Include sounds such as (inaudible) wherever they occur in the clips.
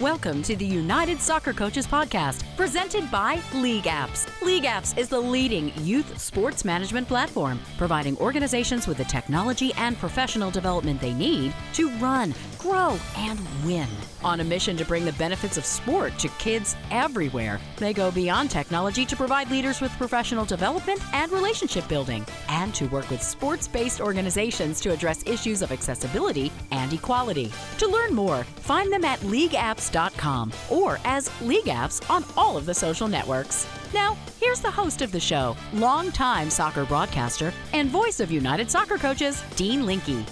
Welcome to the United Soccer Coaches Podcast, presented by League Apps. League Apps is the leading youth sports management platform, providing organizations with the technology and professional development they need to run, grow, and win. On a mission to bring the benefits of sport to kids everywhere, they go beyond technology to provide leaders with professional development and relationship building, and to work with sports based organizations to address issues of accessibility and equality. To learn more, find them at leagueapps.com or as LeagueApps on all of the social networks. Now, here's the host of the show, longtime soccer broadcaster and voice of United Soccer Coaches, Dean Linke.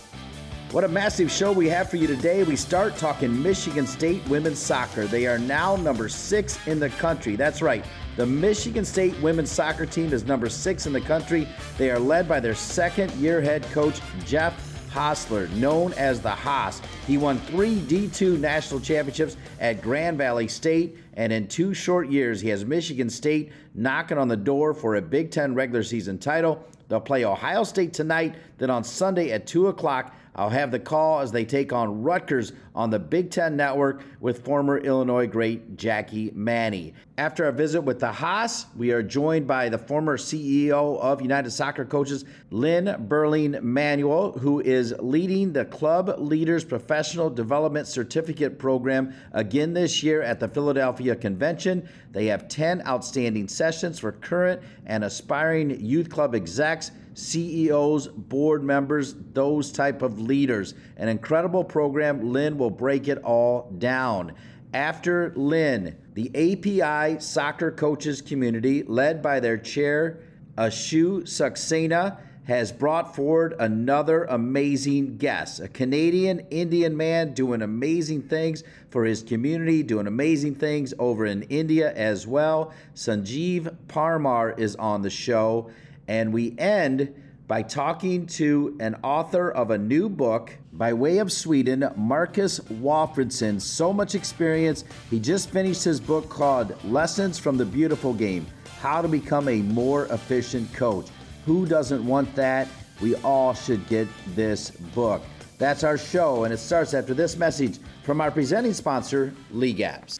What a massive show we have for you today. We start talking Michigan State women's soccer. They are now number six in the country. That's right. The Michigan State women's soccer team is number six in the country. They are led by their second year head coach, Jeff Hosler, known as the Haas. He won three D2 national championships at Grand Valley State, and in two short years, he has Michigan State knocking on the door for a Big Ten regular season title. They'll play Ohio State tonight, then on Sunday at 2 o'clock. I'll have the call as they take on Rutgers on the Big Ten Network with former Illinois great Jackie Manny. After our visit with the Haas, we are joined by the former CEO of United Soccer Coaches, Lynn Berling Manuel, who is leading the Club Leaders Professional Development Certificate Program again this year at the Philadelphia Convention. They have 10 outstanding sessions for current and aspiring youth club execs CEOs, board members, those type of leaders. An incredible program. Lynn will break it all down. After Lynn, the API soccer coaches community, led by their chair, Ashu Saxena, has brought forward another amazing guest. A Canadian Indian man doing amazing things for his community, doing amazing things over in India as well. Sanjeev Parmar is on the show. And we end by talking to an author of a new book by way of Sweden, Marcus Walfridsson. So much experience. He just finished his book called Lessons from the Beautiful Game How to Become a More Efficient Coach. Who doesn't want that? We all should get this book. That's our show, and it starts after this message from our presenting sponsor, League Apps.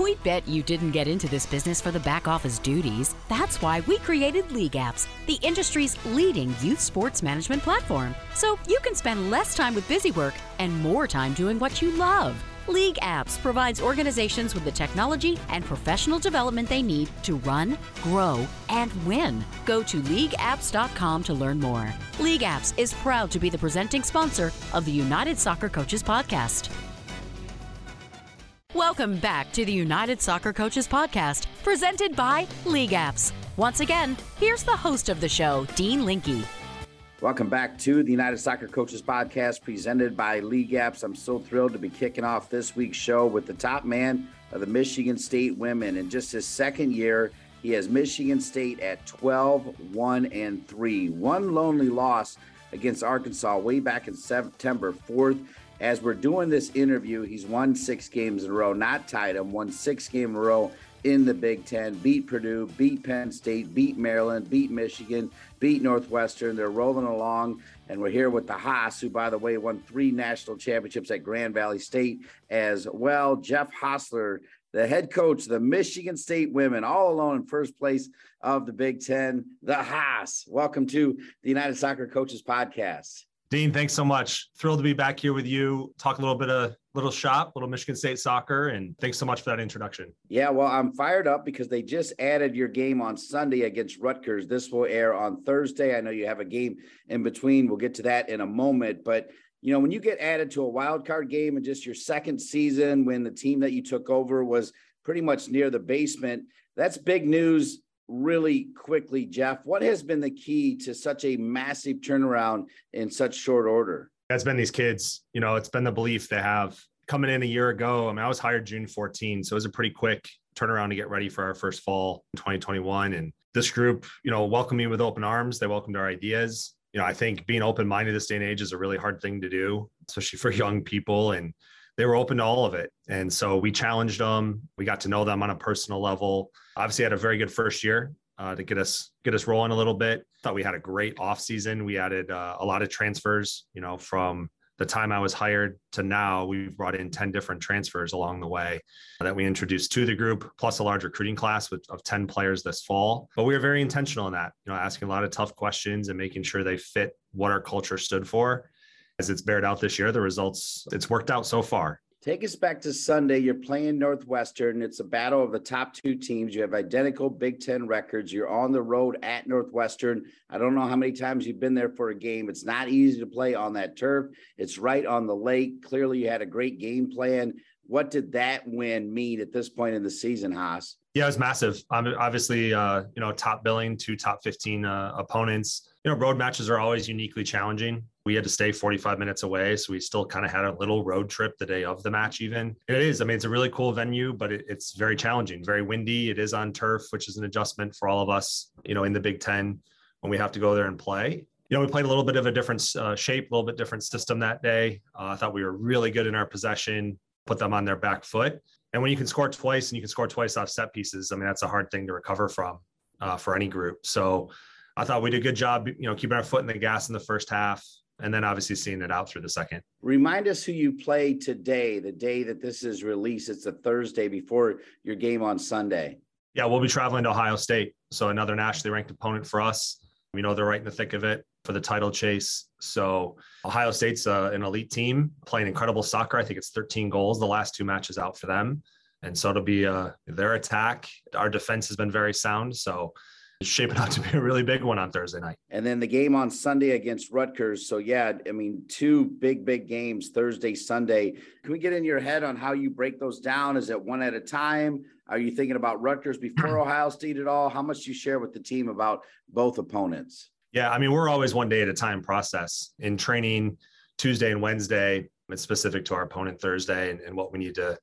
We bet you didn't get into this business for the back office duties. That's why we created League Apps, the industry's leading youth sports management platform. So you can spend less time with busy work and more time doing what you love. League Apps provides organizations with the technology and professional development they need to run, grow, and win. Go to leagueapps.com to learn more. League Apps is proud to be the presenting sponsor of the United Soccer Coaches Podcast. Welcome back to the United Soccer Coaches Podcast, presented by League Apps. Once again, here's the host of the show, Dean Linke. Welcome back to the United Soccer Coaches Podcast, presented by League Apps. I'm so thrilled to be kicking off this week's show with the top man of the Michigan State women. In just his second year, he has Michigan State at 12, 1, and 3. One lonely loss against Arkansas way back in September 4th as we're doing this interview, he's won six games in a row, not tied him, won six game in a row in the Big Ten, beat Purdue, beat Penn State, beat Maryland, beat Michigan, beat Northwestern. They're rolling along. And we're here with the Haas, who, by the way, won three national championships at Grand Valley State as well. Jeff Hosler, the head coach, the Michigan State women, all alone in first place of the Big Ten. The Haas. Welcome to the United Soccer Coaches Podcast. Dean, thanks so much. Thrilled to be back here with you. Talk a little bit of little shop, little Michigan State soccer, and thanks so much for that introduction. Yeah, well, I'm fired up because they just added your game on Sunday against Rutgers. This will air on Thursday. I know you have a game in between. We'll get to that in a moment, but you know, when you get added to a wild card game and just your second season when the team that you took over was pretty much near the basement, that's big news really quickly, Jeff, what has been the key to such a massive turnaround in such short order? It's been these kids, you know, it's been the belief they have coming in a year ago. I mean, I was hired June 14, so it was a pretty quick turnaround to get ready for our first fall in 2021. And this group, you know, welcomed me with open arms. They welcomed our ideas. You know, I think being open minded this day and age is a really hard thing to do, especially for (laughs) young people. And they were open to all of it. And so we challenged them. We got to know them on a personal level. Obviously, had a very good first year uh, to get us get us rolling a little bit. Thought we had a great off season. We added uh, a lot of transfers, you know, from the time I was hired to now, we've brought in 10 different transfers along the way that we introduced to the group, plus a large recruiting class with, of 10 players this fall. But we were very intentional in that, you know, asking a lot of tough questions and making sure they fit what our culture stood for. As it's bared out this year, the results, it's worked out so far. Take us back to Sunday. You're playing Northwestern. It's a battle of the top two teams. You have identical Big Ten records. You're on the road at Northwestern. I don't know how many times you've been there for a game. It's not easy to play on that turf. It's right on the lake. Clearly, you had a great game plan. What did that win mean at this point in the season, Haas? Yeah, it was massive. Um, obviously, uh, you know, top billing, two top 15 uh, opponents. You know, road matches are always uniquely challenging we had to stay 45 minutes away. So we still kind of had a little road trip the day of the match, even. It is, I mean, it's a really cool venue, but it, it's very challenging, very windy. It is on turf, which is an adjustment for all of us, you know, in the Big Ten when we have to go there and play. You know, we played a little bit of a different uh, shape, a little bit different system that day. Uh, I thought we were really good in our possession, put them on their back foot. And when you can score twice and you can score twice off set pieces, I mean, that's a hard thing to recover from uh, for any group. So I thought we did a good job, you know, keeping our foot in the gas in the first half and then obviously seeing it out through the second. Remind us who you play today, the day that this is released. It's a Thursday before your game on Sunday. Yeah, we'll be traveling to Ohio State. So another nationally ranked opponent for us. We know they're right in the thick of it for the title chase. So Ohio State's uh, an elite team playing incredible soccer. I think it's 13 goals the last two matches out for them. And so it'll be uh, their attack. Our defense has been very sound. So shaping out to be a really big one on Thursday night. And then the game on Sunday against Rutgers. So yeah, I mean, two big, big games Thursday, Sunday. Can we get in your head on how you break those down? Is it one at a time? Are you thinking about Rutgers before (clears throat) Ohio State at all? How much do you share with the team about both opponents? Yeah, I mean, we're always one day at a time process in training Tuesday and Wednesday. It's specific to our opponent Thursday and, and what we need to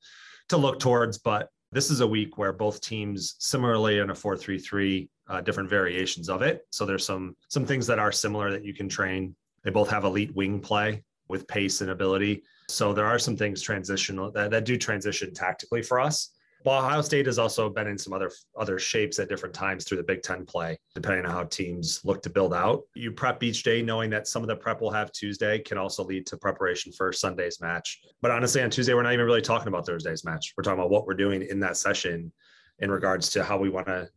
to look towards. But this is a week where both teams, similarly in a 4 3 3, uh, different variations of it. So there's some some things that are similar that you can train. They both have elite wing play with pace and ability. So there are some things transitional that, that do transition tactically for us. But Ohio State has also been in some other other shapes at different times through the Big Ten play, depending on how teams look to build out. You prep each day, knowing that some of the prep we'll have Tuesday can also lead to preparation for Sunday's match. But honestly, on Tuesday, we're not even really talking about Thursday's match. We're talking about what we're doing in that session in regards to how we want to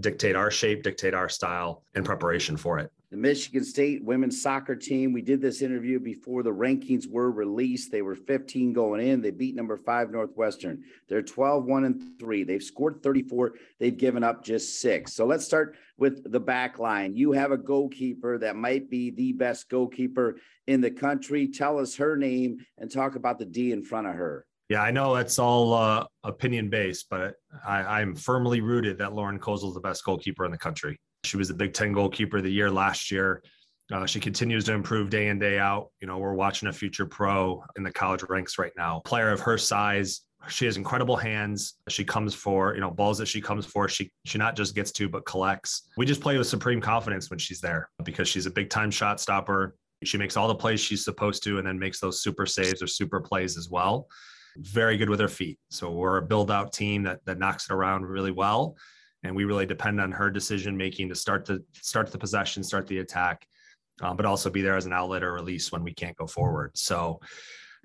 dictate our shape, dictate our style in preparation for it. The Michigan State women's soccer team, we did this interview before the rankings were released. They were 15 going in. They beat number five Northwestern. They're 12, 1 and 3. They've scored 34. They've given up just six. So let's start with the back line. You have a goalkeeper that might be the best goalkeeper in the country. Tell us her name and talk about the D in front of her. Yeah, I know it's all uh, opinion based, but I, I, am firmly rooted that Lauren Kozal is the best goalkeeper in the country. She was the Big Ten goalkeeper of the year last year. Uh, she continues to improve day in day out. You know, we're watching a future pro in the college ranks right now. Player of her size, she has incredible hands. She comes for you know balls that she comes for. She she not just gets to but collects. We just play with supreme confidence when she's there because she's a big time shot stopper. She makes all the plays she's supposed to, and then makes those super saves or super plays as well very good with her feet. So we're a build out team that that knocks it around really well. And we really depend on her decision making to start the start the possession, start the attack, um, but also be there as an outlet or release when we can't go forward. So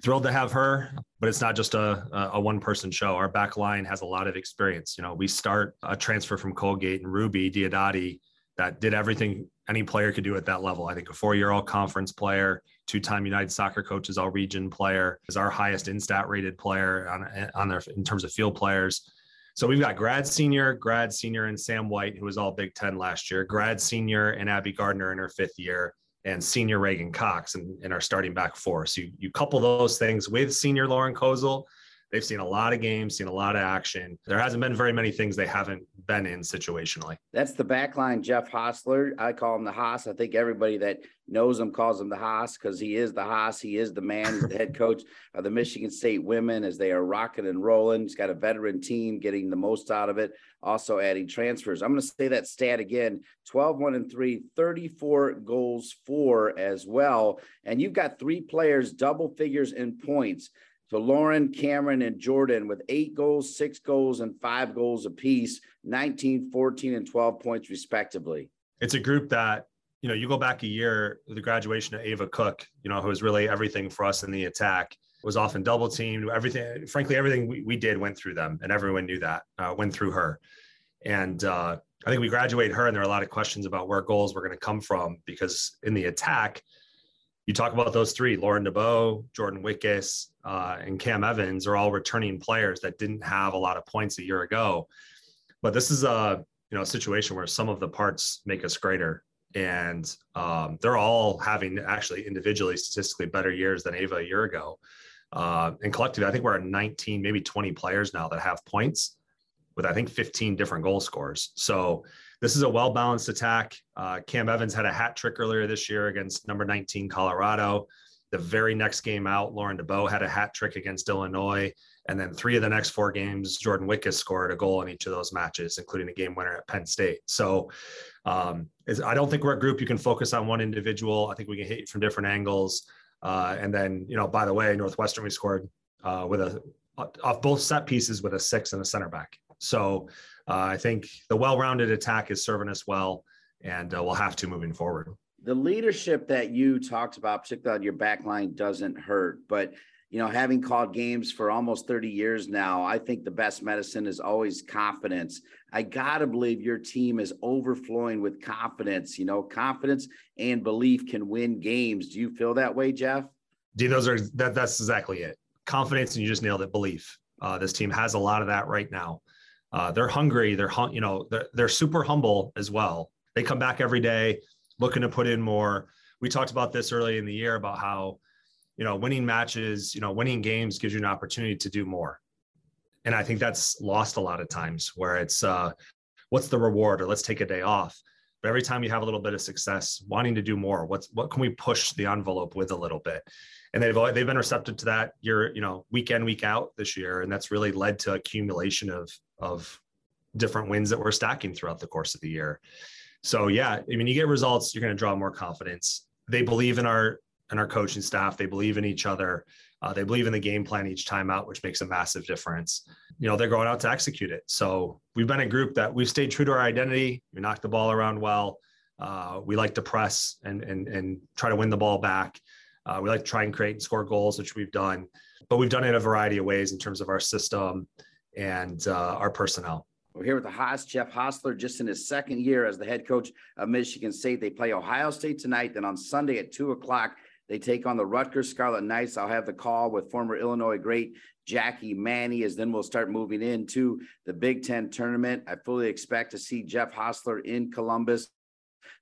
thrilled to have her, but it's not just a, a one person show. Our back line has a lot of experience. You know, we start a transfer from Colgate and Ruby Diodati that did everything any player could do at that level. I think a four year all conference player, two time United Soccer Coaches All Region player, is our highest in stat rated player on, on their in terms of field players. So we've got grad senior, grad senior, and Sam White, who was all Big Ten last year, grad senior, and Abby Gardner in her fifth year, and senior Reagan Cox in, in our starting back four. So you, you couple those things with senior Lauren Kozal They've seen a lot of games, seen a lot of action. There hasn't been very many things they haven't been in situationally. That's the backline, Jeff Hosler. I call him the Haas. I think everybody that knows him calls him the Haas because he is the Haas. He is the man. He's the head coach of the Michigan State women as they are rocking and rolling. He's got a veteran team getting the most out of it, also adding transfers. I'm going to say that stat again 12, 1 and 3, 34 goals for as well. And you've got three players, double figures in points. So Lauren, Cameron, and Jordan with eight goals, six goals, and five goals apiece, 19, 14, and 12 points respectively. It's a group that you know, you go back a year, the graduation of Ava Cook, you know, who was really everything for us in the attack, was often double teamed. Everything, frankly, everything we, we did went through them, and everyone knew that uh, went through her. And uh, I think we graduate her, and there are a lot of questions about where goals were going to come from because in the attack, you talk about those three: Lauren DeBow, Jordan Wickus, uh, and Cam Evans are all returning players that didn't have a lot of points a year ago. But this is a you know a situation where some of the parts make us greater, and um, they're all having actually individually statistically better years than Ava a year ago. Uh, and collectively, I think we're at 19, maybe 20 players now that have points with I think 15 different goal scores. So this is a well balanced attack. Uh, Cam Evans had a hat trick earlier this year against number 19 Colorado. The very next game out, Lauren DeBow had a hat trick against Illinois. And then three of the next four games, Jordan Wickus scored a goal in each of those matches, including a game winner at Penn State. So um, I don't think we're a group you can focus on one individual. I think we can hit from different angles. Uh, and then, you know, by the way, Northwestern we scored uh, with a off both set pieces with a six and a center back. So uh, I think the well-rounded attack is serving us well, and uh, we'll have to moving forward. The leadership that you talked about, particularly on your back line, doesn't hurt. But you know, having called games for almost 30 years now, I think the best medicine is always confidence. I gotta believe your team is overflowing with confidence. You know, confidence and belief can win games. Do you feel that way, Jeff? D, those are that. That's exactly it. Confidence, and you just nailed it. Belief. Uh, this team has a lot of that right now. Uh, they're hungry. They're you know they're, they're super humble as well. They come back every day looking to put in more. We talked about this early in the year about how you know winning matches, you know winning games gives you an opportunity to do more, and I think that's lost a lot of times where it's uh, what's the reward or let's take a day off. But every time you have a little bit of success, wanting to do more, what's what can we push the envelope with a little bit? and they've they've been receptive to that year, you know, week in week out this year, and that's really led to accumulation of of different wins that we're stacking throughout the course of the year. So yeah, I mean, you get results, you're going to draw more confidence. They believe in our in our coaching staff. They believe in each other. Uh, they believe in the game plan each time out, which makes a massive difference. You know, they're going out to execute it. So we've been a group that we've stayed true to our identity. We knock the ball around well. Uh, we like to press and and and try to win the ball back. Uh, we like to try and create and score goals, which we've done, but we've done it in a variety of ways in terms of our system and uh, our personnel. We're here with the Haas, Jeff Hosler, just in his second year as the head coach of Michigan State. They play Ohio State tonight. Then on Sunday at two o'clock, they take on the Rutgers Scarlet Knights. I'll have the call with former Illinois great Jackie Manny, as then we'll start moving into the Big Ten tournament. I fully expect to see Jeff Hosler in Columbus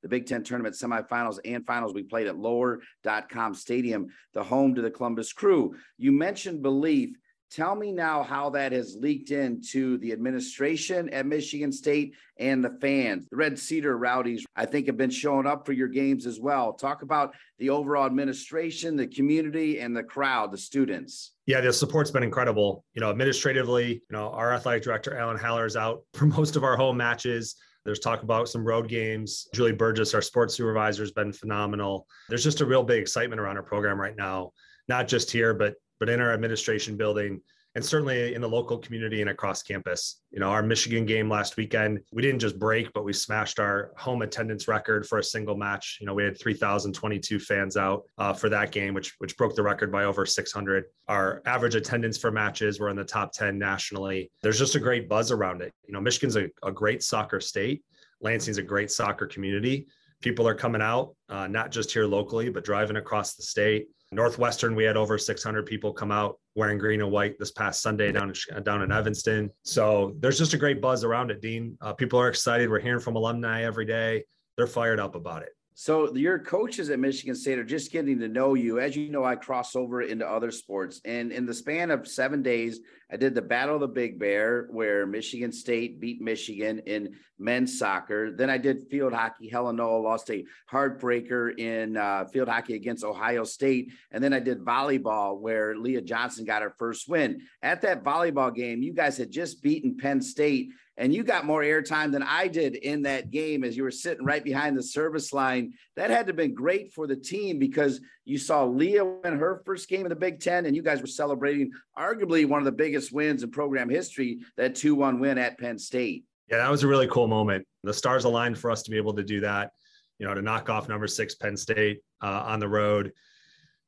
the Big Ten tournament semifinals and finals. We played at lower.com stadium, the home to the Columbus crew. You mentioned belief. Tell me now how that has leaked into the administration at Michigan State and the fans. The Red Cedar Rowdies, I think, have been showing up for your games as well. Talk about the overall administration, the community, and the crowd, the students. Yeah, the support's been incredible. You know, administratively, you know, our athletic director, Alan Haller, is out (laughs) for most of our home matches. There's talk about some road games. Julie Burgess, our sports supervisor, has been phenomenal. There's just a real big excitement around our program right now, not just here, but but in our administration building and certainly in the local community and across campus. You know, our Michigan game last weekend, we didn't just break, but we smashed our home attendance record for a single match. You know, we had 3,022 fans out uh, for that game, which which broke the record by over 600. Our average attendance for matches were in the top 10 nationally. There's just a great buzz around it. You know, Michigan's a, a great soccer state. Lansing's a great soccer community. People are coming out, uh, not just here locally, but driving across the state. Northwestern, we had over 600 people come out wearing green and white this past Sunday down in, down in Evanston. So there's just a great buzz around it, Dean. Uh, people are excited. We're hearing from alumni every day. They're fired up about it. So your coaches at Michigan State are just getting to know you. As you know, I cross over into other sports. And in the span of seven days, I did the Battle of the Big Bear, where Michigan State beat Michigan in men's soccer. Then I did field hockey. Helena lost a heartbreaker in uh, field hockey against Ohio State. And then I did volleyball, where Leah Johnson got her first win. At that volleyball game, you guys had just beaten Penn State and you got more airtime than I did in that game as you were sitting right behind the service line. That had to have been great for the team because you saw Leah win her first game in the Big Ten, and you guys were celebrating arguably one of the biggest wins in program history, that 2 1 win at Penn State. Yeah, that was a really cool moment. The stars aligned for us to be able to do that. you know, to knock off number six Penn State uh, on the road,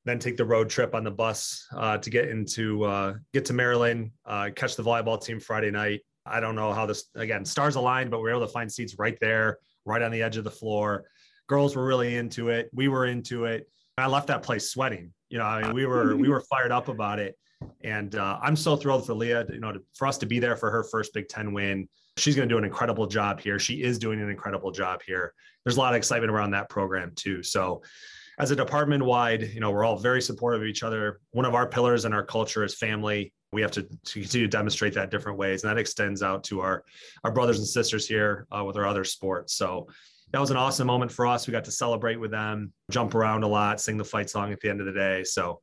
then take the road trip on the bus uh, to get into uh, get to Maryland, uh, catch the volleyball team Friday night. I don't know how this again stars aligned, but we were able to find seats right there, right on the edge of the floor. Girls were really into it. We were into it. I left that place sweating. You know, I mean, we were we were fired up about it, and uh, I'm so thrilled for Leah. You know, to, for us to be there for her first Big Ten win. She's going to do an incredible job here. She is doing an incredible job here. There's a lot of excitement around that program too. So, as a department wide, you know, we're all very supportive of each other. One of our pillars in our culture is family. We have to, to continue to demonstrate that different ways, and that extends out to our our brothers and sisters here uh, with our other sports. So that was an awesome moment for us. We got to celebrate with them, jump around a lot, sing the fight song at the end of the day. So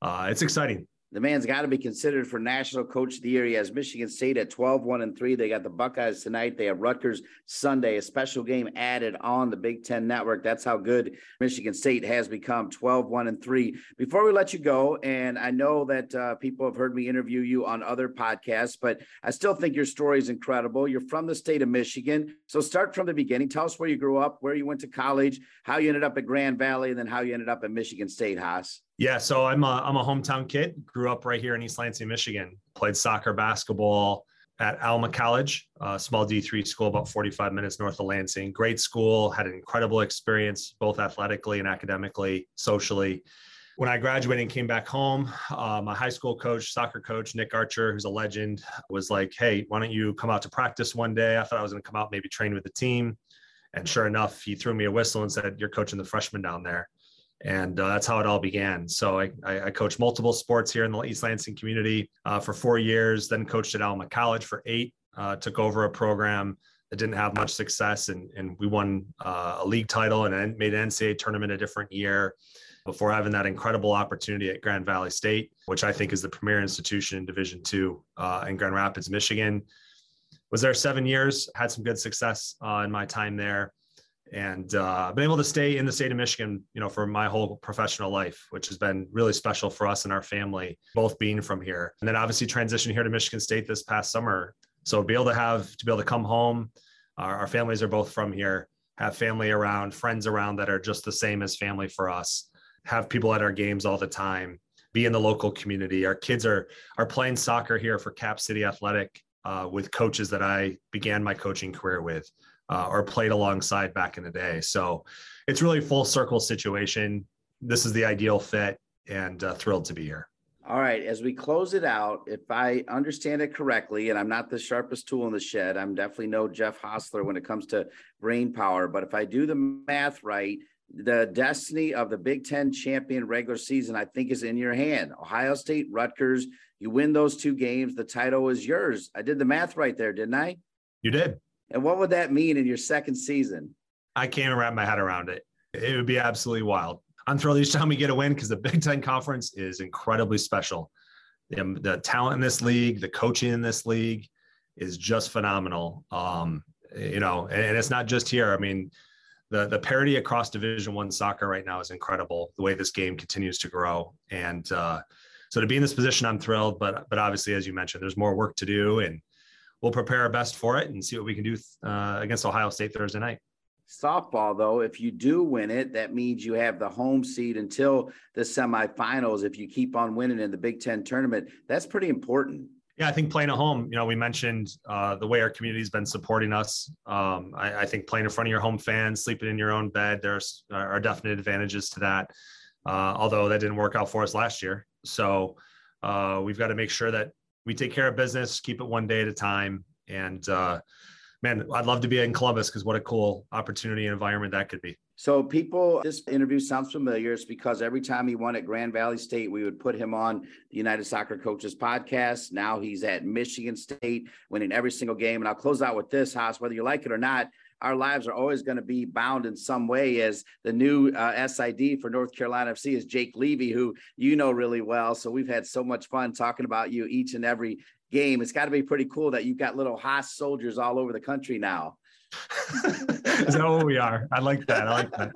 uh, it's exciting the man's got to be considered for National Coach of the Year. He has Michigan State at 12, 1 and 3. They got the Buckeyes tonight. They have Rutgers Sunday, a special game added on the Big Ten Network. That's how good Michigan State has become 12, 1 and 3. Before we let you go, and I know that uh, people have heard me interview you on other podcasts, but I still think your story is incredible. You're from the state of Michigan. So start from the beginning. Tell us where you grew up, where you went to college, how you ended up at Grand Valley, and then how you ended up at Michigan State, Haas. Yeah, so I'm a, I'm a hometown kid. Grew up right here in East Lansing, Michigan. Played soccer, basketball at Alma College, a small D3 school about 45 minutes north of Lansing. Great school, had an incredible experience both athletically and academically, socially. When I graduated and came back home, uh, my high school coach, soccer coach, Nick Archer, who's a legend, was like, Hey, why don't you come out to practice one day? I thought I was going to come out, maybe train with the team. And sure enough, he threw me a whistle and said, You're coaching the freshmen down there and uh, that's how it all began. So I, I, I, coached multiple sports here in the East Lansing community uh, for four years, then coached at Alma College for eight, uh, took over a program that didn't have much success, and, and we won uh, a league title and made an NCAA tournament a different year before having that incredible opportunity at Grand Valley State, which I think is the premier institution in Division two uh, in Grand Rapids, Michigan. Was there seven years, had some good success uh, in my time there and uh, been able to stay in the state of Michigan, you know, for my whole professional life, which has been really special for us and our family, both being from here. And then obviously transition here to Michigan State this past summer. So be able to have to be able to come home. Our, our families are both from here. Have family around, friends around that are just the same as family for us. Have people at our games all the time. Be in the local community. Our kids are are playing soccer here for Cap City Athletic uh, with coaches that I began my coaching career with uh, or played alongside back in the day. So it's really full circle situation. This is the ideal fit and uh, thrilled to be here. All right. As we close it out, if I understand it correctly, and I'm not the sharpest tool in the shed, I'm definitely no Jeff Hosler when it comes to brain power. But if I do the math right, the destiny of the Big Ten champion regular season, I think, is in your hand. Ohio State, Rutgers, you win those two games, the title is yours. I did the math right there, didn't I? You did. And what would that mean in your second season? I can't wrap my head around it. It would be absolutely wild. I'm thrilled each time we get a win because the (laughs) Big Ten Conference is incredibly special. The, the, talent in this league, the coaching in this league is just phenomenal. Um, you know, and, and, it's not just here. I mean, the the parity across Division One soccer right now is incredible. The way this game continues to grow, and uh, so to be in this position, I'm thrilled. But but obviously, as you mentioned, there's more work to do, and we'll prepare our best for it and see what we can do uh, against Ohio State Thursday night. Softball, though, if you do win it, that means you have the home seed until the semifinals. If you keep on winning in the Big Ten tournament, that's pretty important. Yeah, I think playing at home, you know, we mentioned uh, the way our community's been supporting us. Um, I, I, think playing in front of your home fans, sleeping in your own bed, there's are definite advantages to that. Uh, although that didn't work out for us last year, so uh, we've got to make sure that we take care of business, keep it one day at a time. And uh, man, I'd love to be in Columbus because what a cool opportunity and environment that could be. So, people, this interview sounds familiar. It's because every time he won at Grand Valley State, we would put him on the United Soccer Coaches podcast. Now he's at Michigan State, winning every single game. And I'll close out with this, Haas, whether you like it or not our lives are always going to be bound in some way as the new uh, SID for North Carolina FC is Jake Levy, who you know really well. So we've had so much fun talking about you each and every game. It's got to be pretty cool that you've got little Haas soldiers all over the country now. (laughs) Is that what we are? I like that. I like that.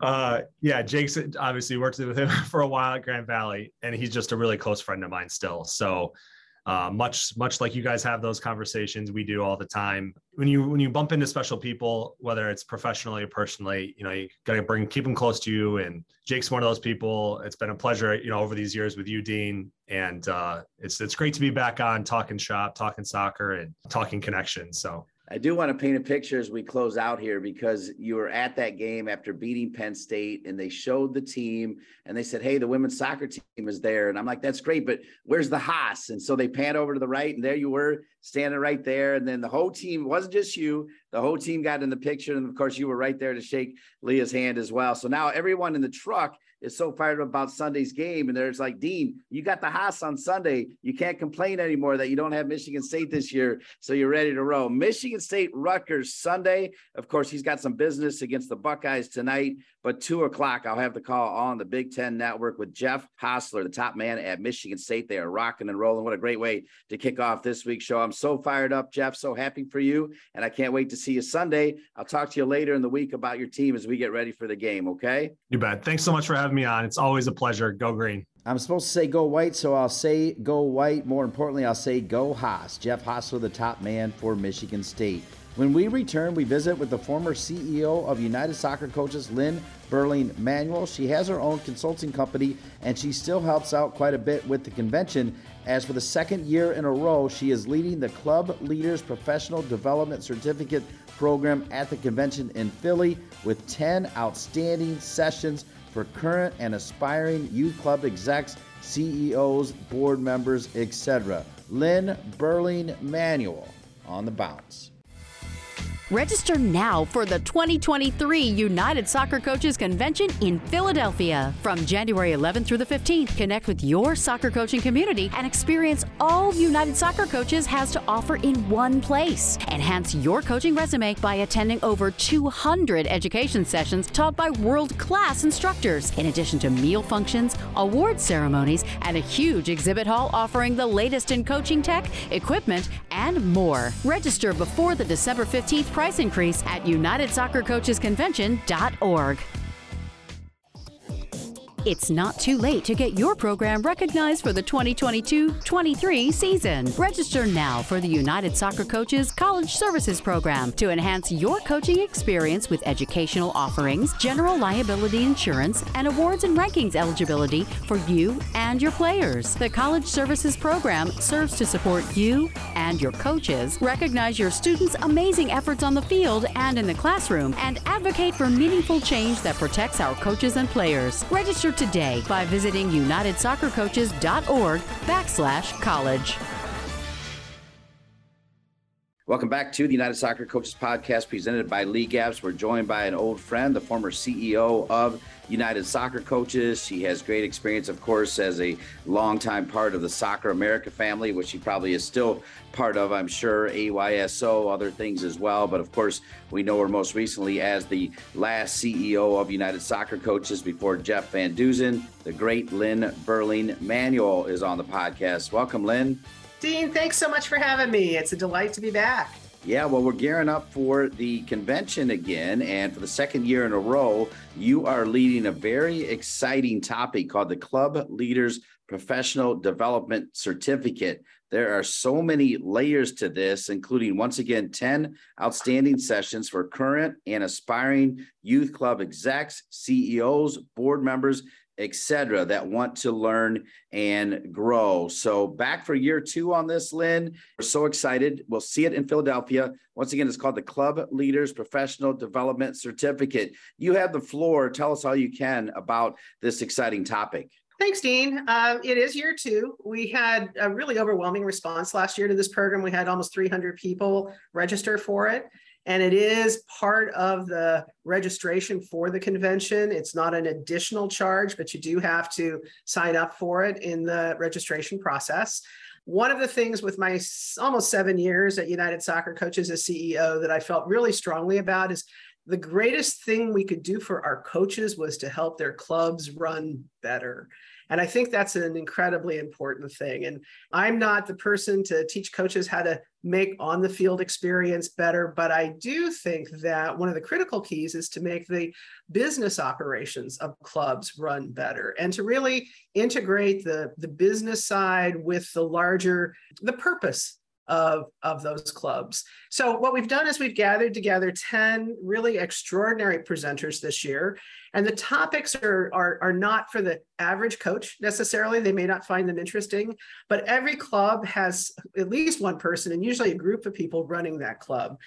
Uh, yeah, Jake's obviously worked with him (laughs) for a while at Grand Valley, and he's just a really close friend of mine still. So uh, much much like you guys have those conversations we do all the time. When you when you bump into special people whether it's professionally or personally you know you got to bring keep them close to you. And jake's one of those people. It's been a pleasure you know over these years with you dean. And uh, it's it's great to be back on talking shop talking soccer and talking connections. So I do want to paint a picture as we close out here because you were at that game after beating Penn State and they showed the team and they said, Hey, the women's soccer team is there. And I'm like, That's great, but where's the Haas? And so they pan over to the right and there you were standing right there. And then the whole team wasn't just you, the whole team got in the picture. And of course, you were right there to shake Leah's hand as well. So now everyone in the truck is so fired up about Sunday's game. And there's like, Dean, you got the Haas on Sunday. You can't complain anymore that you don't have Michigan State this year. So you're ready to roll. Michigan State Rutgers Sunday. Of course, he's got some business against the Buckeyes tonight. But two o'clock, I'll have the call on the Big Ten Network with Jeff Hosler, the top man at Michigan State. They are rocking and rolling. What a great way to kick off this week's show. I'm so fired up, Jeff. So happy for you. And I can't wait to see you Sunday. I'll talk to you later in the week about your team as we get ready for the game. Okay. You bet. Thanks so much for having me on. It's always a pleasure. Go green. I'm supposed to say go white, so I'll say go white. More importantly, I'll say go Haas. Jeff Hostetler, the top man for Michigan State. When we return, we visit with the former CEO of United Soccer Coaches, Lynn Berling Manuel. She has her own consulting company and she still helps out quite a bit with the convention. As for the second year in a row, she is leading the Club Leaders Professional Development Certificate program at the convention in Philly with 10 outstanding sessions for current and aspiring youth club execs, CEOs, board members, etc. Lynn Berling Manuel on the bounce. Register now for the 2023 United Soccer Coaches Convention in Philadelphia. From January 11th through the 15th, connect with your soccer coaching community and experience all United Soccer Coaches has to offer in one place. Enhance your coaching resume by attending over 200 education sessions taught by world class instructors, in addition to meal functions, award ceremonies, and a huge exhibit hall offering the latest in coaching tech, equipment, and more. Register before the December 15th price increase at UnitedSoccerCoachesConvention.org. It's not too late to get your program recognized for the 2022 23 season. Register now for the United Soccer Coaches College Services Program to enhance your coaching experience with educational offerings, general liability insurance, and awards and rankings eligibility for you and your players. The College Services Program serves to support you and your coaches, recognize your students' amazing efforts on the field and in the classroom, and advocate for meaningful change that protects our coaches and players. Register today by visiting unitedsoccercoaches.org backslash college. Welcome back to the United Soccer Coaches Podcast presented by League Apps. We're joined by an old friend, the former CEO of United Soccer Coaches. She has great experience, of course, as a longtime part of the Soccer America family, which she probably is still part of, I'm sure, AYSO, other things as well. But of course, we know her most recently as the last CEO of United Soccer Coaches before Jeff Van Duzen. The great Lynn Berling Manuel is on the podcast. Welcome, Lynn. Dean, thanks so much for having me. It's a delight to be back. Yeah, well, we're gearing up for the convention again. And for the second year in a row, you are leading a very exciting topic called the Club Leaders Professional Development Certificate. There are so many layers to this, including once again 10 outstanding sessions for current and aspiring youth club execs, CEOs, board members, etc., that want to learn and grow. So, back for year two on this, Lynn. We're so excited. We'll see it in Philadelphia. Once again, it's called the Club Leaders Professional Development Certificate. You have the floor. Tell us all you can about this exciting topic. Thanks, Dean. Uh, it is year two. We had a really overwhelming response last year to this program. We had almost 300 people register for it. And it is part of the registration for the convention. It's not an additional charge, but you do have to sign up for it in the registration process. One of the things with my almost seven years at United Soccer Coaches as CEO that I felt really strongly about is the greatest thing we could do for our coaches was to help their clubs run better. And I think that's an incredibly important thing. And I'm not the person to teach coaches how to make on the field experience better, but I do think that one of the critical keys is to make the business operations of clubs run better and to really integrate the, the business side with the larger, the purpose of, of those clubs. So, what we've done is we've gathered together 10 really extraordinary presenters this year. And the topics are, are, are not for the average coach necessarily. They may not find them interesting, but every club has at least one person and usually a group of people running that club.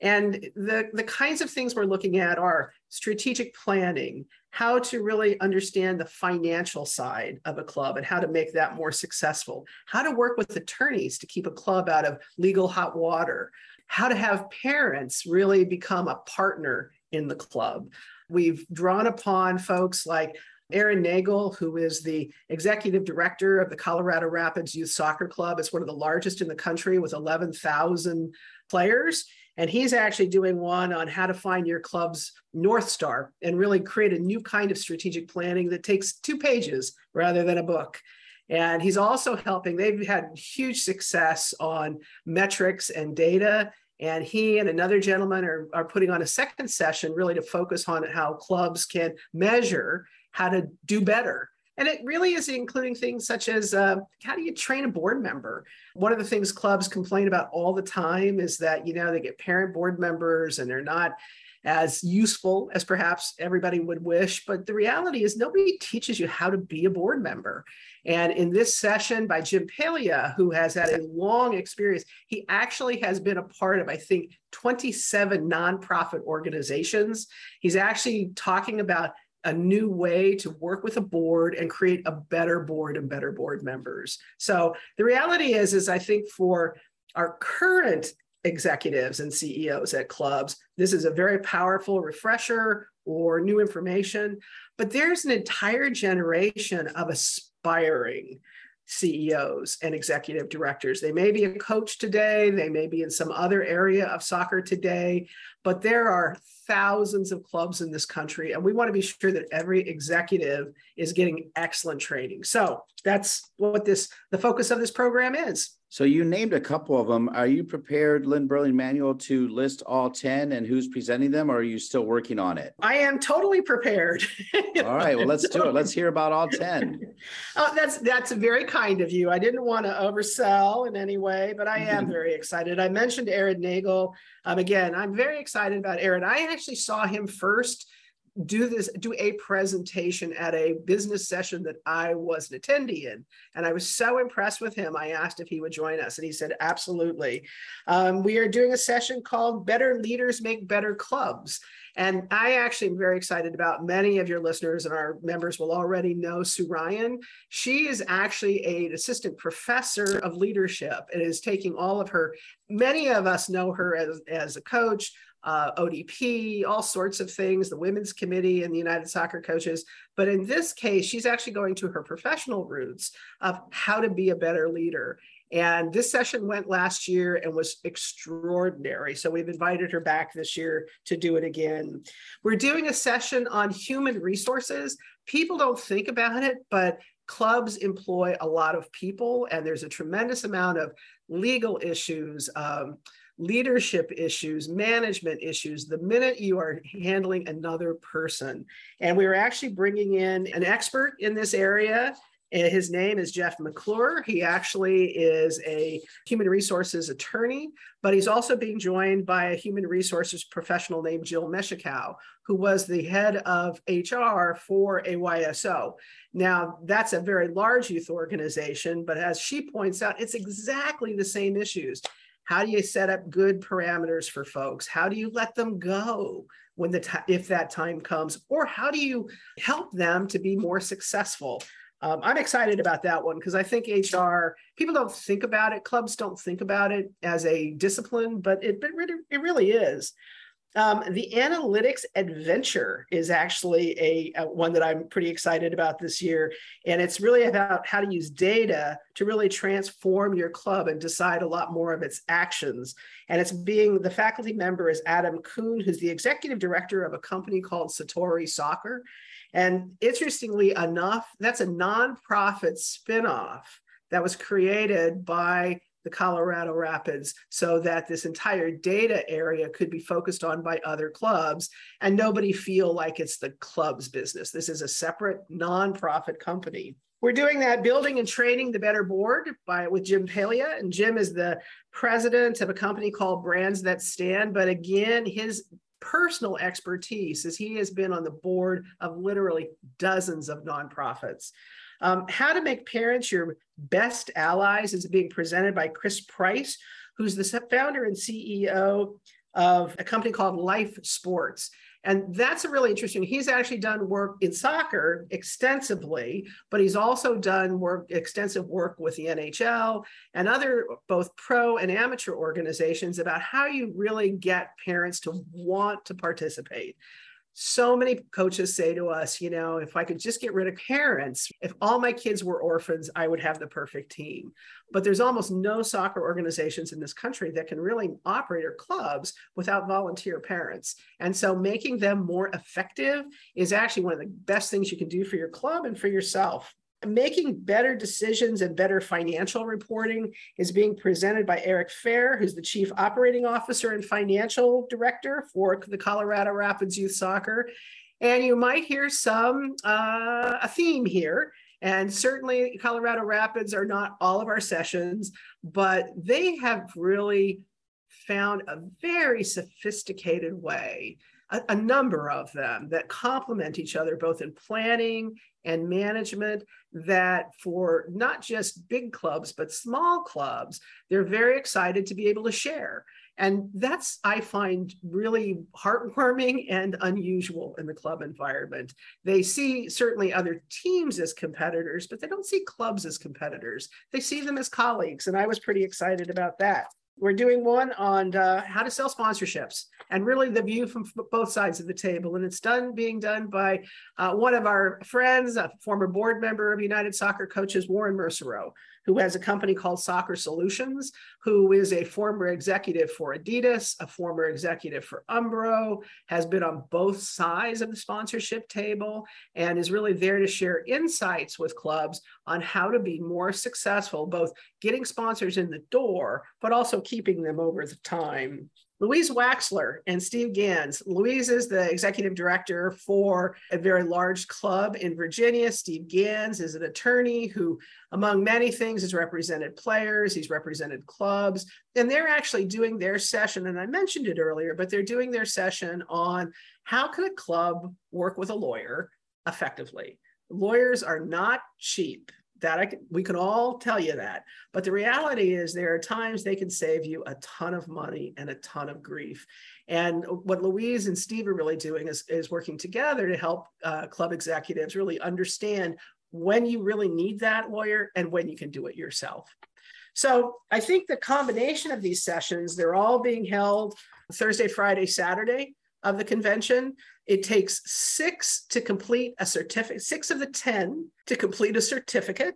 And the, the kinds of things we're looking at are strategic planning, how to really understand the financial side of a club and how to make that more successful, how to work with attorneys to keep a club out of legal hot water, how to have parents really become a partner in the club. We've drawn upon folks like Aaron Nagel, who is the executive director of the Colorado Rapids Youth Soccer Club. It's one of the largest in the country with 11,000 players. And he's actually doing one on how to find your club's North Star and really create a new kind of strategic planning that takes two pages rather than a book. And he's also helping, they've had huge success on metrics and data. And he and another gentleman are, are putting on a second session really to focus on how clubs can measure how to do better and it really is including things such as uh, how do you train a board member? One of the things clubs complain about all the time is that, you know, they get parent board members and they're not as useful as perhaps everybody would wish. But the reality is, nobody teaches you how to be a board member. And in this session by Jim Palia, who has had a long experience, he actually has been a part of, I think, 27 nonprofit organizations. He's actually talking about a new way to work with a board and create a better board and better board members. So the reality is, is I think for our current executives and CEOs at clubs, this is a very powerful refresher or new information. But there's an entire generation of aspiring CEOs and executive directors. They may be a coach today, they may be in some other area of soccer today, but there are thousands of clubs in this country, and we want to be sure that every executive is getting excellent training. So that's what this the focus of this program is. So you named a couple of them. Are you prepared, Lynn Berling Manuel, to list all 10 and who's presenting them, or are you still working on it? I am totally prepared. (laughs) all right, well, let's do it. Let's hear about all 10. (laughs) Oh, that's that's very kind of you. I didn't want to oversell in any way, but I am (laughs) very excited. I mentioned Aaron Nagel. Um, again, I'm very excited about Aaron. I actually saw him first do this do a presentation at a business session that i was an attendee in. And i was so impressed with him i asked if he would join us and he said absolutely. Um, we are doing a session called better leaders make better clubs. And i actually am very excited about many of your listeners and our members will already know sue ryan. She is actually an assistant professor of leadership and is taking all of her many of us know her as, as a coach uh, ODP, all sorts of things, the Women's Committee and the United Soccer Coaches. But in this case, she's actually going to her professional roots of how to be a better leader. And this session went last year and was extraordinary. So we've invited her back this year to do it again. We're doing a session on human resources. People don't think about it, but clubs employ a lot of people, and there's a tremendous amount of legal issues. Um, leadership issues, management issues, the minute you are handling another person. And we were actually bringing in an expert in this area. His name is Jeff McClure. He actually is a human resources attorney, but he's also being joined by a human resources professional named Jill Meshikow, who was the head of HR for AYSO. Now, that's a very large youth organization, but as she points out, it's exactly the same issues. How do you set up good parameters for folks? How do you let them go when the t- if that time comes, or how do you help them to be more successful? Um, I'm excited about that one because I think HR people don't think about it. Clubs don't think about it as a discipline, but it it really, it really is. Um, the analytics adventure is actually a, a, one that I'm pretty excited about this year, and it's really about how to use data to really transform your club and decide a lot more of its actions. And it's being the faculty member is Adam Kuhn, who's the executive director of a company called Satori Soccer. And interestingly enough, that's a nonprofit spinoff that was created by the Colorado Rapids so that this entire data area could be focused on by other clubs and nobody feel like it's the club's business. This is a separate nonprofit company. We're doing that building and training the better board by with Jim Palia and Jim is the president of a company called Brands That Stand but again his personal expertise is he has been on the board of literally dozens of nonprofits. Um, how to make parents your best allies is being presented by Chris Price, who's the founder and CEO of a company called Life Sports. And that's a really interesting. He's actually done work in soccer extensively, but he's also done work, extensive work with the NHL and other both pro and amateur organizations about how you really get parents to want to participate so many coaches say to us, you know, if I could just get rid of parents, if all my kids were orphans, I would have the perfect team. But there's almost no soccer organizations in this country that can really operate or clubs without volunteer parents. And so making them more effective is actually one of the best things you can do for your club and for yourself making better decisions and better financial reporting is being presented by Eric Fair, who's the Chief Operating Officer and Financial Director for the Colorado Rapids Youth Soccer. And you might hear some uh, a theme here. And certainly, Colorado Rapids are not all of our sessions, but they have really found a very sophisticated way a, a, number of them that complement each other both in planning and management that for not just big clubs but small clubs they're very excited to be able to share. And that's i find really heartwarming and unusual in the club environment. They see certainly other teams as competitors but they don't see clubs as competitors. They see them as colleagues and i was pretty excited about that we're doing one on uh, how to sell sponsorships and really the view from both sides of the table. And it's done being done by uh, one of our friends, a former board member of United Soccer Coaches, Warren Mersereau, who has a company called Soccer Solutions, who is a former executive for Adidas, a former executive for Umbro, has been on both sides of the sponsorship table, and is really there to share insights with clubs on how to be more successful, both getting sponsors in the door, but also keeping them over the time. Louise Waxler and Steve Gans. Louise is the executive director for a very large club in Virginia. Steve Gans is an attorney who, among many things, has represented players, he's represented clubs, and they're actually doing their session. And I mentioned it earlier, but they're doing their session on how can a club work with a lawyer effectively. Lawyers are not cheap that I can, we can all tell you that. But the reality is, there are times they can save you a ton of money and a ton of grief. And what Louise and Steve are really doing is, is working together to help uh, club executives really understand when you really need that lawyer and when you can do it yourself. So I think the combination of these sessions, they're all being held Thursday, Friday, Saturday of the convention. It takes six to complete a certificate, six of the 10 to complete a certificate.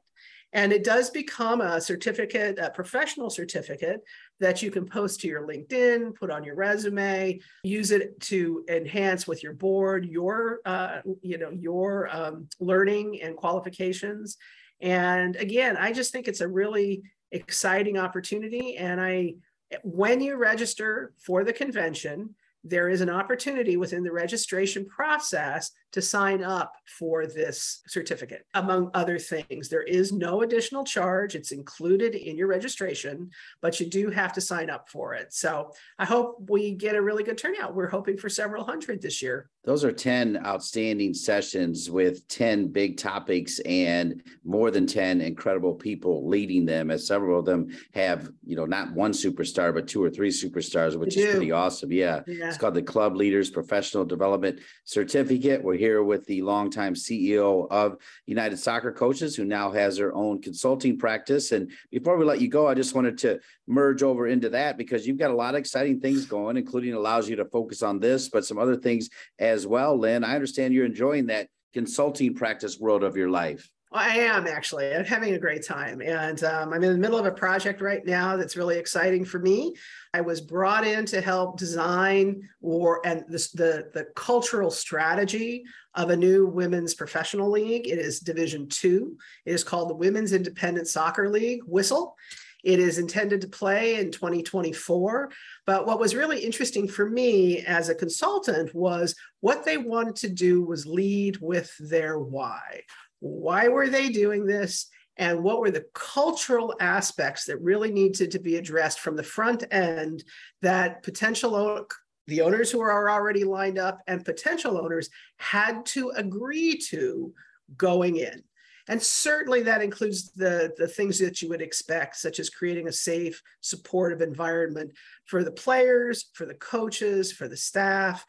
And it does become a certificate, a professional certificate that you can post to your LinkedIn, put on your resume, use it to enhance with your board your, uh, you know, your um, learning and qualifications. And again, I just think it's a really exciting opportunity. And I, when you register for the convention, there is an opportunity within the registration process to sign up for this certificate, among other things. There is no additional charge, it's included in your registration, but you do have to sign up for it. So I hope we get a really good turnout. We're hoping for several hundred this year. Those are 10 outstanding sessions with 10 big topics and more than 10 incredible people leading them, as several of them have, you know, not one superstar, but two or three superstars, which is pretty awesome. Yeah. yeah. It's called the Club Leaders Professional Development Certificate. We're here with the longtime CEO of United Soccer Coaches, who now has her own consulting practice. And before we let you go, I just wanted to merge over into that because you've got a lot of exciting things going, including allows you to focus on this, but some other things as well. Lynn, I understand you're enjoying that consulting practice world of your life. I am actually. I'm having a great time. And um, I'm in the middle of a project right now that's really exciting for me. I was brought in to help design or and this, the, the cultural strategy of a new women's professional league. It is Division Two. It is called the Women's Independent Soccer League, WHISTLE. It is intended to play in 2024. But what was really interesting for me as a consultant was what they wanted to do was lead with their why why were they doing this? And what were the cultural aspects that really needed to be addressed from the front end that potential the owners who are already lined up and potential owners had to agree to going in. And certainly that includes the, the things that you would expect, such as creating a safe, supportive environment for the players, for the coaches, for the staff,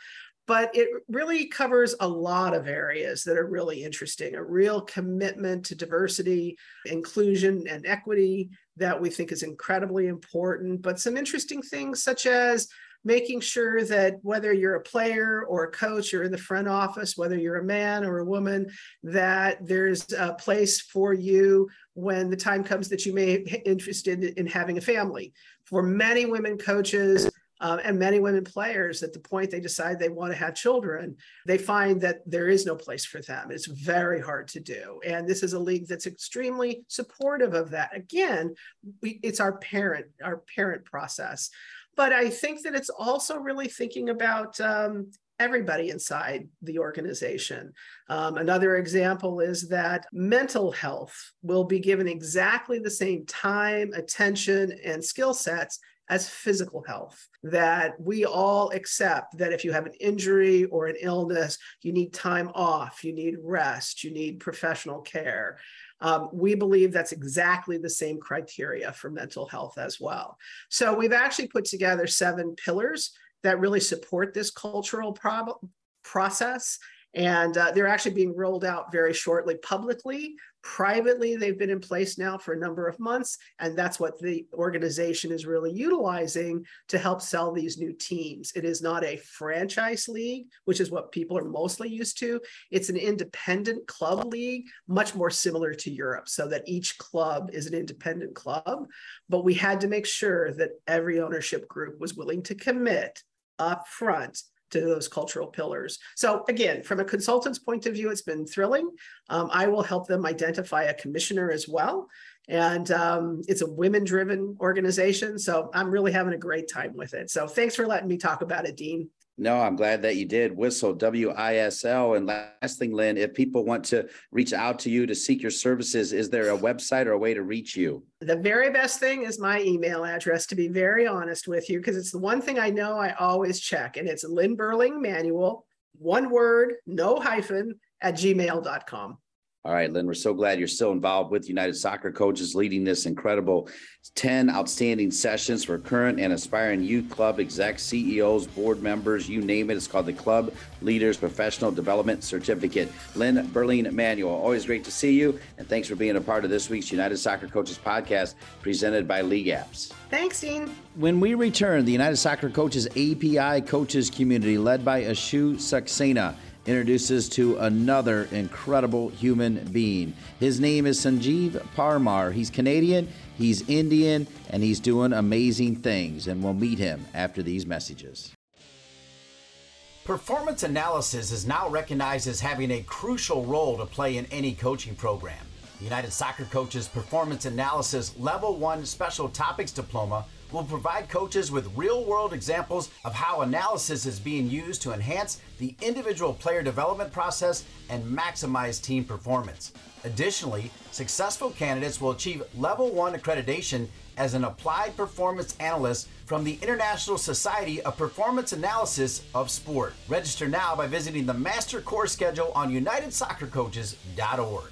but it really covers a lot of areas that are really interesting a real commitment to diversity inclusion and equity that we think is incredibly important but some interesting things such as making sure that whether you're a player or a coach or in the front office whether you're a man or a woman that there's a place for you when the time comes that you may be interested in having a family. For many women coaches um, and many women players at the point they decide they want to have children they find that there is no place for them. It's very hard to do. And this is a league that's extremely supportive of that. Again we, it's our parent our parent process. But i think that it's also really thinking about um, everybody inside the organization. Um, another example is that mental health will be given exactly the same time, attention, and skill sets as physical health, that we all accept that if you have an injury or an illness, you need time off, you need rest, you need professional care. Um, we believe that's exactly the same criteria for mental health as well. So we've actually put together seven pillars that really support this cultural prob- process and uh, they're actually being rolled out very shortly publicly. Privately, they've been in place now for a number of months, and that's what the organization is really utilizing to help sell these new teams. It is not a franchise league, which is what people are mostly used to. It's an independent club league, much more similar to Europe, so that each club is an independent club. But we had to make sure that every ownership group was willing to commit up front to those cultural pillars. So again, from a consultant's point of view, it's been thrilling. Um, I will help them identify a commissioner as well. And um, it's a women driven organization. So I'm really having a great time with it. So thanks for letting me talk about it, Dean. No, I'm glad that you did. Whistle, W I S L. And last thing, Lynn, if people want to reach out to you to seek your services, is there a website or a way to reach you? The very best thing is my email address, to be very honest with you, because it's the one thing I know I always check. And it's Lynn Berling Manuel, one word, no hyphen, at gmail.com. All right, Lynn, we're so glad you're still involved with United Soccer Coaches, leading this incredible 10 outstanding sessions for current and aspiring youth club execs, CEOs, board members, you name it. It's called the Club Leaders Professional Development Certificate. Lynn Berling Manuel, always great to see you. And thanks for being a part of this week's United Soccer Coaches podcast presented by LeagueApps. Thanks, Dean. When we return, the United Soccer Coaches API Coaches Community, led by Ashu Saxena introduces to another incredible human being. His name is Sanjeev Parmar. He's Canadian, he's Indian, and he's doing amazing things. And we'll meet him after these messages. Performance analysis is now recognized as having a crucial role to play in any coaching program. The United Soccer Coaches Performance Analysis Level 1 Special Topics Diploma will provide coaches with real world examples of how analysis is being used to enhance the individual player development process and maximize team performance. Additionally, successful candidates will achieve level 1 accreditation as an applied performance analyst from the International Society of Performance Analysis of Sport. Register now by visiting the master course schedule on unitedsoccercoaches.org.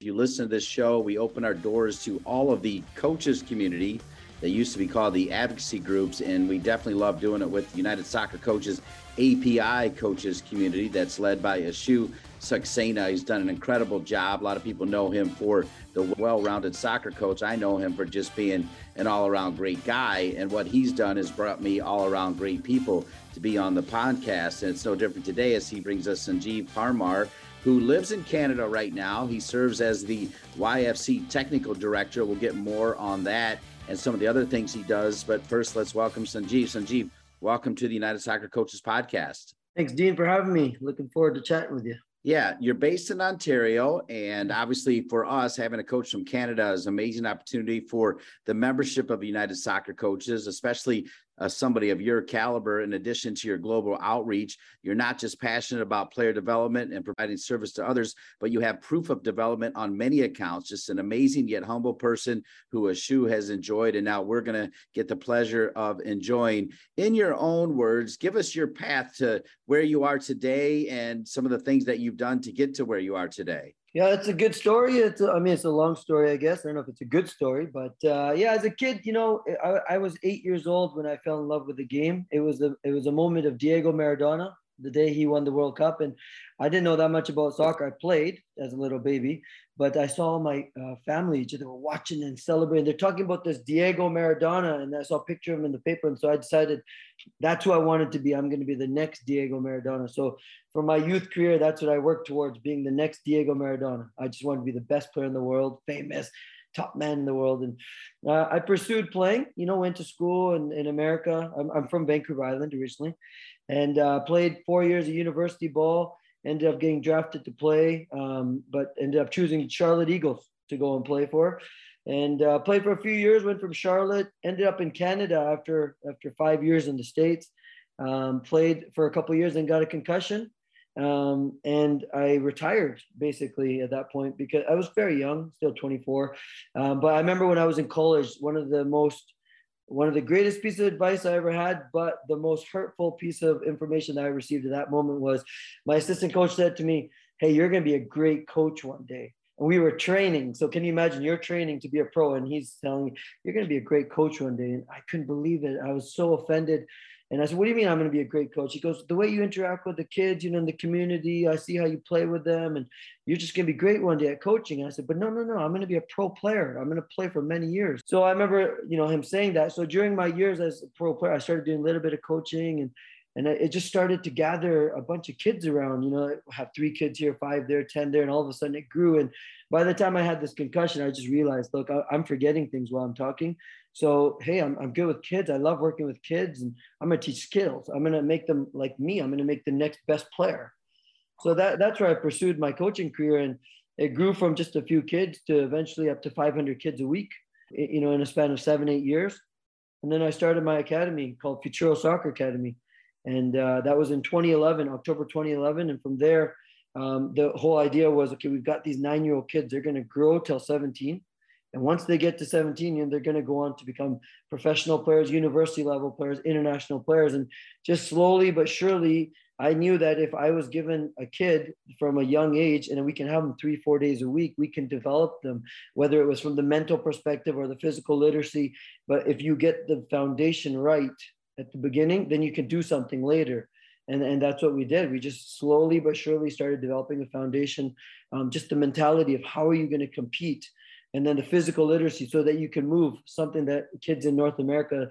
If you listen to this show, we open our doors to all of the coaches community They used to be called the advocacy groups, and we definitely love doing it with United Soccer Coaches API coaches community that's led by Ashu Saxena. He's done an incredible job. A lot of people know him for the well-rounded soccer coach. I know him for just being an all-around great guy, and what he's done is brought me all-around great people to be on the podcast. And it's no different today as he brings us Sanjeev Parmar who lives in Canada right now. He serves as the YFC technical director. We'll get more on that and some of the other things he does. But first, let's welcome Sanjeev. Sanjeev, welcome to the United Soccer Coaches Podcast. Thanks, Dean, for having me. Looking forward to chatting with you. Yeah, you're based in Ontario, and obviously for us, having a coach from Canada is an amazing opportunity for the membership of United Soccer Coaches, especially uh, somebody of your caliber, in addition to your global outreach, you're not just passionate about player development and providing service to others, but you have proof of development on many accounts. Just an amazing yet humble person who Ashu has enjoyed. And now we're going to get the pleasure of enjoying. In your own words, give us your path to where you are today and some of the things that you've done to get to where you are today. Yeah, it's a good story. It's a, I mean, it's a long story, I guess. I don't know if it's a good story, but uh, yeah, as a kid, you know, I, I was eight years old when I fell in love with the game. It was a it was a moment of Diego Maradona, the day he won the World Cup, and I didn't know that much about soccer. I played as a little baby, but I saw my uh, family they were watching and celebrating. They're talking about this Diego Maradona, and I saw a picture of him in the paper, and so I decided that's who I wanted to be. I'm going to be the next Diego Maradona. So for my youth career, that's what I worked towards being the next Diego Maradona. I just wanted to be the best player in the world, famous, top man in the world. And uh, I pursued playing, you know, went to school in, in America. I'm, I'm from Vancouver Island originally and uh, played four years of university ball. Ended up getting drafted to play, um, but ended up choosing Charlotte Eagles to go and play for. And uh, played for a few years, went from Charlotte, ended up in Canada after, after five years in the States. Um, played for a couple years and got a concussion um, and I retired basically at that point because I was very young, still 24. Um, but I remember when I was in college, one of the most, one of the greatest pieces of advice I ever had, but the most hurtful piece of information that I received at that moment was my assistant coach said to me, Hey, you're going to be a great coach one day. And we were training. So can you imagine you're training to be a pro and he's telling you, you're going to be a great coach one day. And I couldn't believe it. I was so offended and I said, What do you mean I'm going to be a great coach? He goes, The way you interact with the kids, you know, in the community, I see how you play with them, and you're just going to be great one day at coaching. And I said, But no, no, no, I'm going to be a pro player. I'm going to play for many years. So I remember, you know, him saying that. So during my years as a pro player, I started doing a little bit of coaching and and it just started to gather a bunch of kids around you know I have three kids here five there ten there and all of a sudden it grew and by the time i had this concussion i just realized look I, am forgetting things while i'm talking so, hey, I'm, I'm good with kids. I love working with kids and I'm going to teach skills. I'm going to make them like me. I'm going to make the next best player. So that, that's where I pursued my coaching career. And it grew from just a few kids to eventually up to 500 kids a week, you know, in a span of seven, eight years. And then I started my academy called Futuro Soccer Academy. And uh, that was in 2011, October 2011. And from there, um, the whole idea was okay, we've got these nine year old kids, they're going to grow till 17 and once they get to 17, they're going to go on to become professional players, university level players, international players. And just slowly but surely, I knew that if I was given a kid from a young age and we can have them three, four days a week, we can develop them, whether it was from the mental perspective or the physical literacy. But if you get the foundation right at the beginning, then you can do something later. And, and that's what we did. We just slowly but surely started developing a foundation, um, just the mentality of how are you going to compete and then the physical literacy so that you can move. Something that kids in north america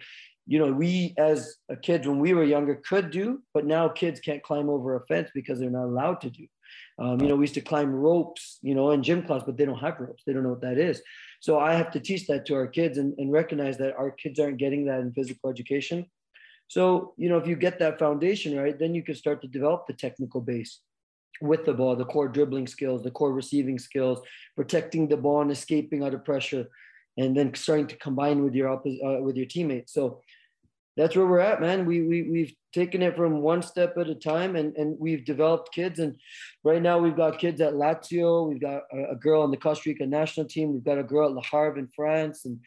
you know we as a kids when we were younger could do but now kids can't climb over a fence because they're not allowed to do. Um, you know we used to climb ropes you know in gym class but they don't have ropes. They don't know what that is. So i have to teach that to our kids and, and recognize that our kids aren't getting that in physical education. So you know if you get that foundation right then you can start to develop the technical base with the ball, the core dribbling skills, the core receiving skills, protecting the ball and escaping under pressure, and then starting to combine with your uh, with your teammates. So that's where we're at, man. We, we we've taken it from one step at a time, and and we've developed kids. And right now we've got kids at Lazio. We've got a, a girl on the Costa Rica national team. We've got a girl at Le Havre in France, and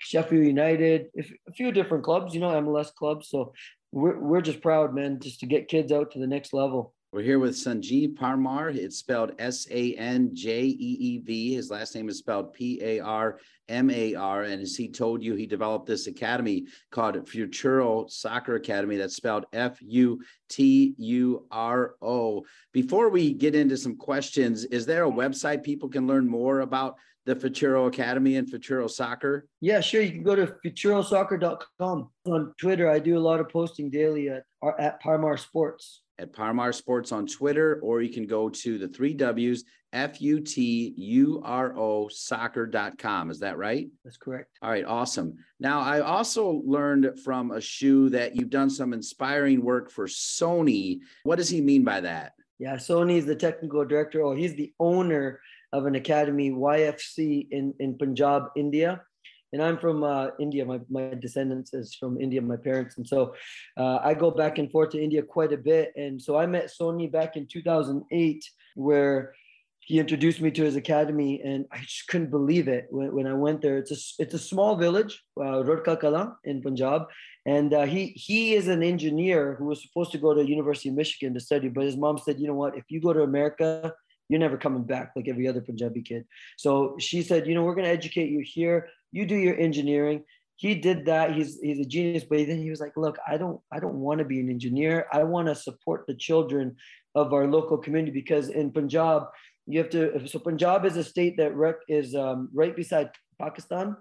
Sheffield United, a few different clubs, you know, MLS clubs. So we're we're just proud, man, just to get kids out to the next level. We're here with Sanjeev Parmar. It's spelled S A N J E E V. His last name is spelled P A R M A R. And as he told you, he developed this academy called Futuro Soccer Academy. That's spelled F U T U R O. Before we get into some questions, is there a website people can learn more about the Futuro Academy and Futuro Soccer? Yeah, sure. You can go to futurosoccer.com. On Twitter, I do a lot of posting daily at, at Parmar Sports at Parmar Sports on Twitter, or you can go to the three W's, F U T U R O soccer.com. Is that right? That's correct. All right, awesome. Now, I also learned from Ashu that you've done some inspiring work for Soni. What does he mean by that? Yeah, Soni is the technical director, or he's the owner of an academy, YFC, in, in Punjab, India and I'm from uh, India. My, my descendants is from India, my parents. And so uh, I go back and forth to India quite a bit. And so I met Soni back in 2008, where he introduced me to his academy. And I just couldn't believe it when, when I went there. It's a, it's a small village, uh, Kala in Punjab. And uh, he, he is an engineer who was supposed to go to University of Michigan to study. But his mom said, you know what, if you go to America, you're never coming back like every other Punjabi kid. So she said, you know, we're going to educate you here you do your engineering. He did that. He's he's a genius but then he was like look i don't i don't want to be an engineer. I want to support the children of our local community because in punjab you have to so punjab is a state that rec, is um, right beside pakistan.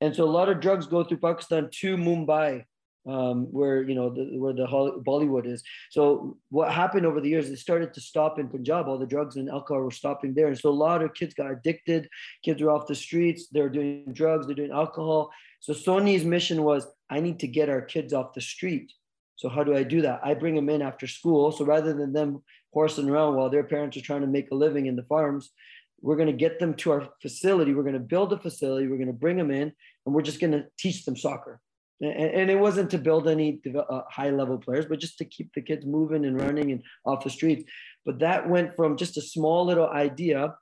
And so a lot of drugs go through pakistan to mumbai um, where you know the, where the Bollywood is. So what happened over the years? It started to stop in Punjab. All the drugs and alcohol were stopping there, and so a lot of kids got addicted. Kids were off the streets. They're doing drugs. They're doing alcohol. So Soni's mission was, I need to get our kids off the street. So how do I do that? I bring them in after school. So rather than them horsing around while their parents are trying to make a living in the farms, we're going to get them to our facility. We're going to build a facility. We're going to bring them in, and we're just going to teach them soccer and, it wasn't to build any uh, high level players, but just to keep the kids moving and running and off the streets. But that went from just a small little idea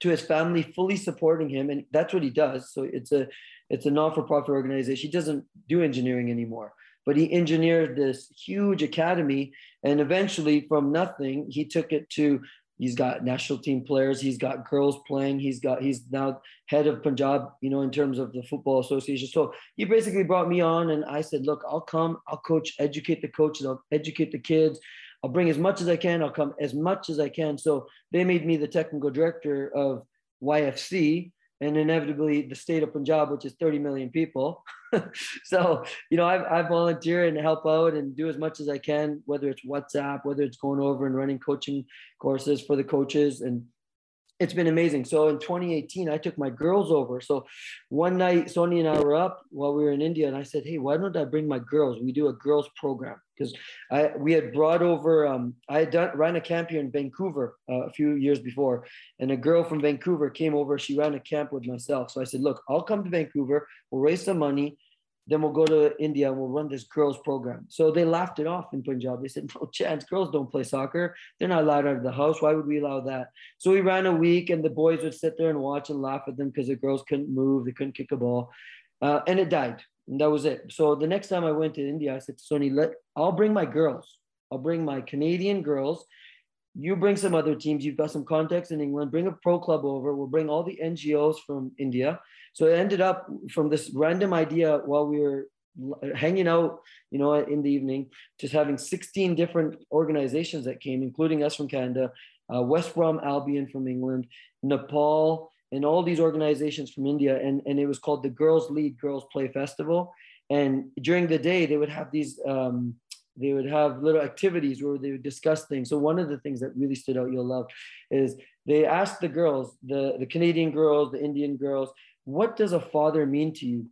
to his family fully supporting him, and that's what he does. So it's a it's a non for profit organization. He doesn't do engineering anymore, but he engineered this huge academy, and eventually from nothing he took it to He's got national team players. He's got girls playing. He's got he's now head of Punjab, you know, in terms of the football association. So he basically brought me on, and I said, look, I'll come. I'll coach, educate the coaches. I'll educate the kids. I'll bring as much as I can. I'll come as much as I can. So they made me the technical director of YFC, and inevitably the state of Punjab, which is 30 million people. (laughs) so, you know, I, I volunteer and help out and do as much as I can, whether it's WhatsApp, whether it's going over and running coaching courses for the coaches and it's been amazing. So in 2018, I took my girls over. So one night, Soni and I were up while we were in India, and I said, "Hey, why don't I bring my girls? We do a girls program because I we had brought over. Um, I had done ran a camp here in Vancouver uh, a few years before, and a girl from Vancouver came over. She ran a camp with myself. So I said, "Look, I'll come to Vancouver. We'll raise some money." Then we'll go to India and we'll run this girls program. So they laughed it off in Punjab. They said, (laughs) no chance, girls don't play soccer. They're not allowed out of the house. Why would we allow that? So we ran a week and the boys would sit there and watch and laugh at them because the girls couldn't move. They couldn't kick a ball. Uh, and it died. And that was it. So the next time I went to India, I said to Soni, let, I'll bring my girls. I'll bring my Canadian girls. You bring some other teams. You've got some contacts in England. Bring a pro club over. We'll bring all the NGOs from India. So it ended up from this random idea while we were hanging out, you know, in the evening, just having 16 different organizations that came, including us from Canada, uh, West Brom Albion from England, Nepal, and all these organizations from India. And, and it was called the Girls Lead Girls Play Festival. And during the day, they would have these, um, they would have little activities where they would discuss things. So one of the things that really stood out, you'll love, is they asked the girls, the, the Canadian girls, the Indian girls, what does a father mean to you?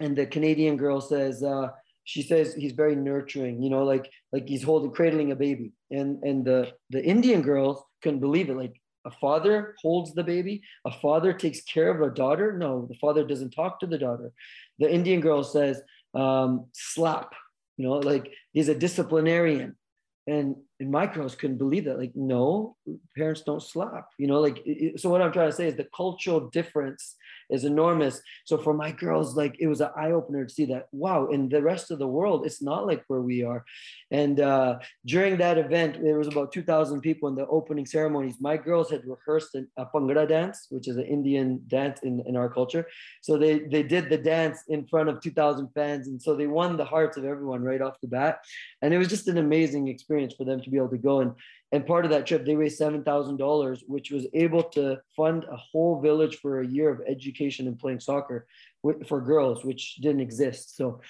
and the Canadian girl says, uh, she says he's very nurturing, you know, like like he's holding cradling a baby. And and the the Indian girls couldn't believe it. Like a father holds the baby, a father takes care of a daughter. No, the father doesn't talk to the daughter. The Indian girl says, um, slap, you know, like he's a disciplinarian. And and my girls couldn't believe that. Like, no, parents don't slap. You know, like it, so. What I'm trying to say is the cultural difference is enormous. So for my girls, like it was an eye opener to see that. Wow, in the rest of the world, it's not like where we are. And uh, during that event, there was about 2,000 people in the opening ceremonies. My girls had rehearsed a Bhangra dance, which is an Indian dance in, in our culture. So they they did the dance in front of 2,000 fans, and so they won the hearts of everyone right off the bat. And it was just an amazing experience for them to be able to go and and part of that trip they raised seven thousand dollars, which was able to fund a whole village for a year of education and playing soccer for girls, which didn't exist. So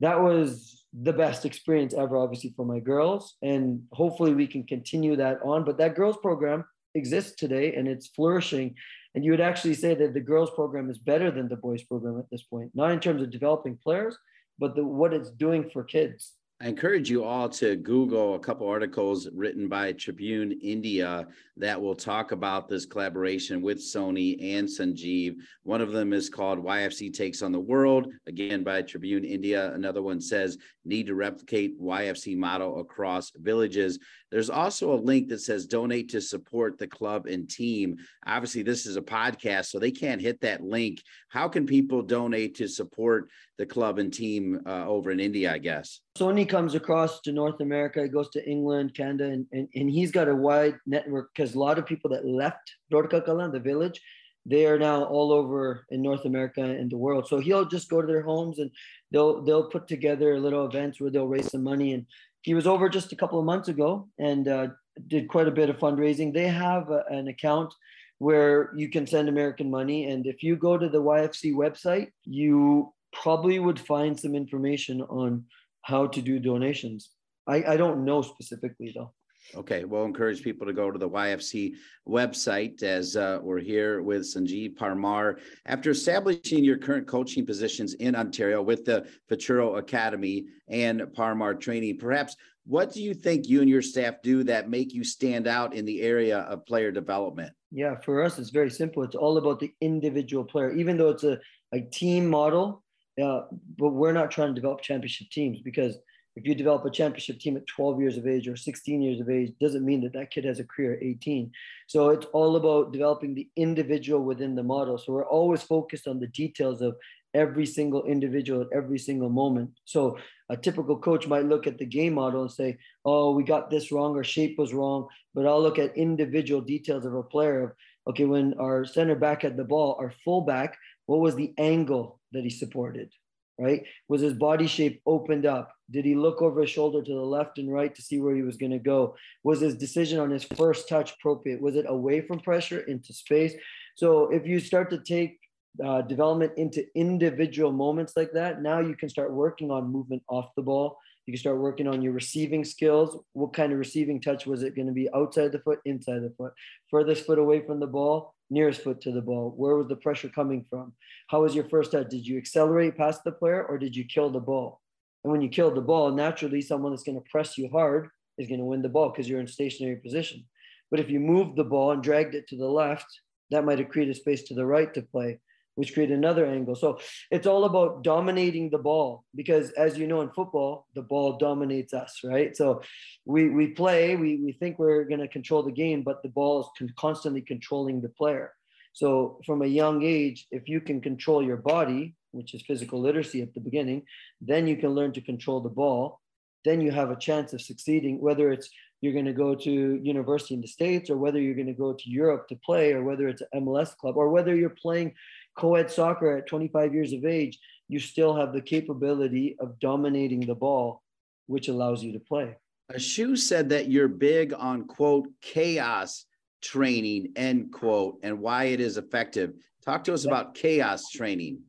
that was the best experience ever, obviously for my girls, and hopefully we can continue that on. But that girls program exists today and it's flourishing. And you would actually say that the girls program is better than the boys program at this point, not in terms of developing players, but the, what it's doing for kids. I encourage you all to Google a couple articles written by Tribune India that will talk about this collaboration with Soni and Sanjeev. One of them is called YFC Takes on the World, again by Tribune India. Another one says Need to Replicate YFC Model Across Villages. There's also a link that says donate to support the club and team. Obviously, this is a podcast, so they can't hit that link. How can people donate to support the club and team uh, over in India, I guess? Soni comes across to North America, he goes to England, Canada, and, and, and he's got a wide network because a lot of people that left Rurka Kalan, the village, they are now all over in North America and the world. So he'll just go to their homes and they'll they'll put together little events where they'll raise some money and he was over just a couple of months ago and uh, did quite a bit of fundraising. They have a, an account where you can send American money. And if you go to the YFC website, you probably would find some information on how to do donations. I, I don't know specifically though. Okay, we'll encourage people to go to the YFC website as uh, we're here with Sanjeev Parmar. After establishing your current coaching positions in Ontario with the Futuro Academy and Parmar training, perhaps what do you think you and your staff do that make you stand out in the area of player development? Yeah, for us, it's very simple. It's all about the individual player, even though it's a, a team model. Uh, but we're not trying to develop championship teams because if you develop a championship team at 12 years of age or 16 years of age doesn't mean that that kid has a career at 18 so it's all about developing the individual within the model. So we're always focused on the details of every single individual at every single moment. So a typical coach might look at the game model and say oh we got this wrong our shape was wrong but i'll look at individual details of a player of okay when our center back had the ball our fullback what was the angle that he supported right? Was his body shape opened up? Did he look over his shoulder to the left and right to see where he was going to go? Was his decision on his first touch appropriate? Was it away from pressure into space? So if you start to take uh, development into individual moments like that, now you can start working on movement off the ball. You can start working on your receiving skills. What kind of receiving touch was it going to be outside the foot, inside the foot, furthest foot away from the ball, nearest foot to the ball? Where was the pressure coming from? How was your first touch? Did you accelerate past the player or did you kill the ball? And when you kill the ball, naturally someone that's going to press you hard is going to win the ball because you're in stationary position. But if you moved the ball and dragged it to the left, that might have created space to the right to play which create another angle. So it's all about dominating the ball because, as you know, in football, the ball dominates us, right? So we we play, we we think we're going to control the game, but the ball is con- constantly controlling the player. So from a young age, if you can control your body, which is physical literacy at the beginning, then you can learn to control the ball. Then you have a chance of succeeding, whether it's you're going to go to university in the states or whether you're going to go to europe to play or whether it's an mls club or whether you're playing co-ed soccer at 25 years of age, you still have the capability of dominating the ball, which allows you to play. Ashu said that you're big on quote chaos training, end quote, and why it is effective. Talk to us about chaos training.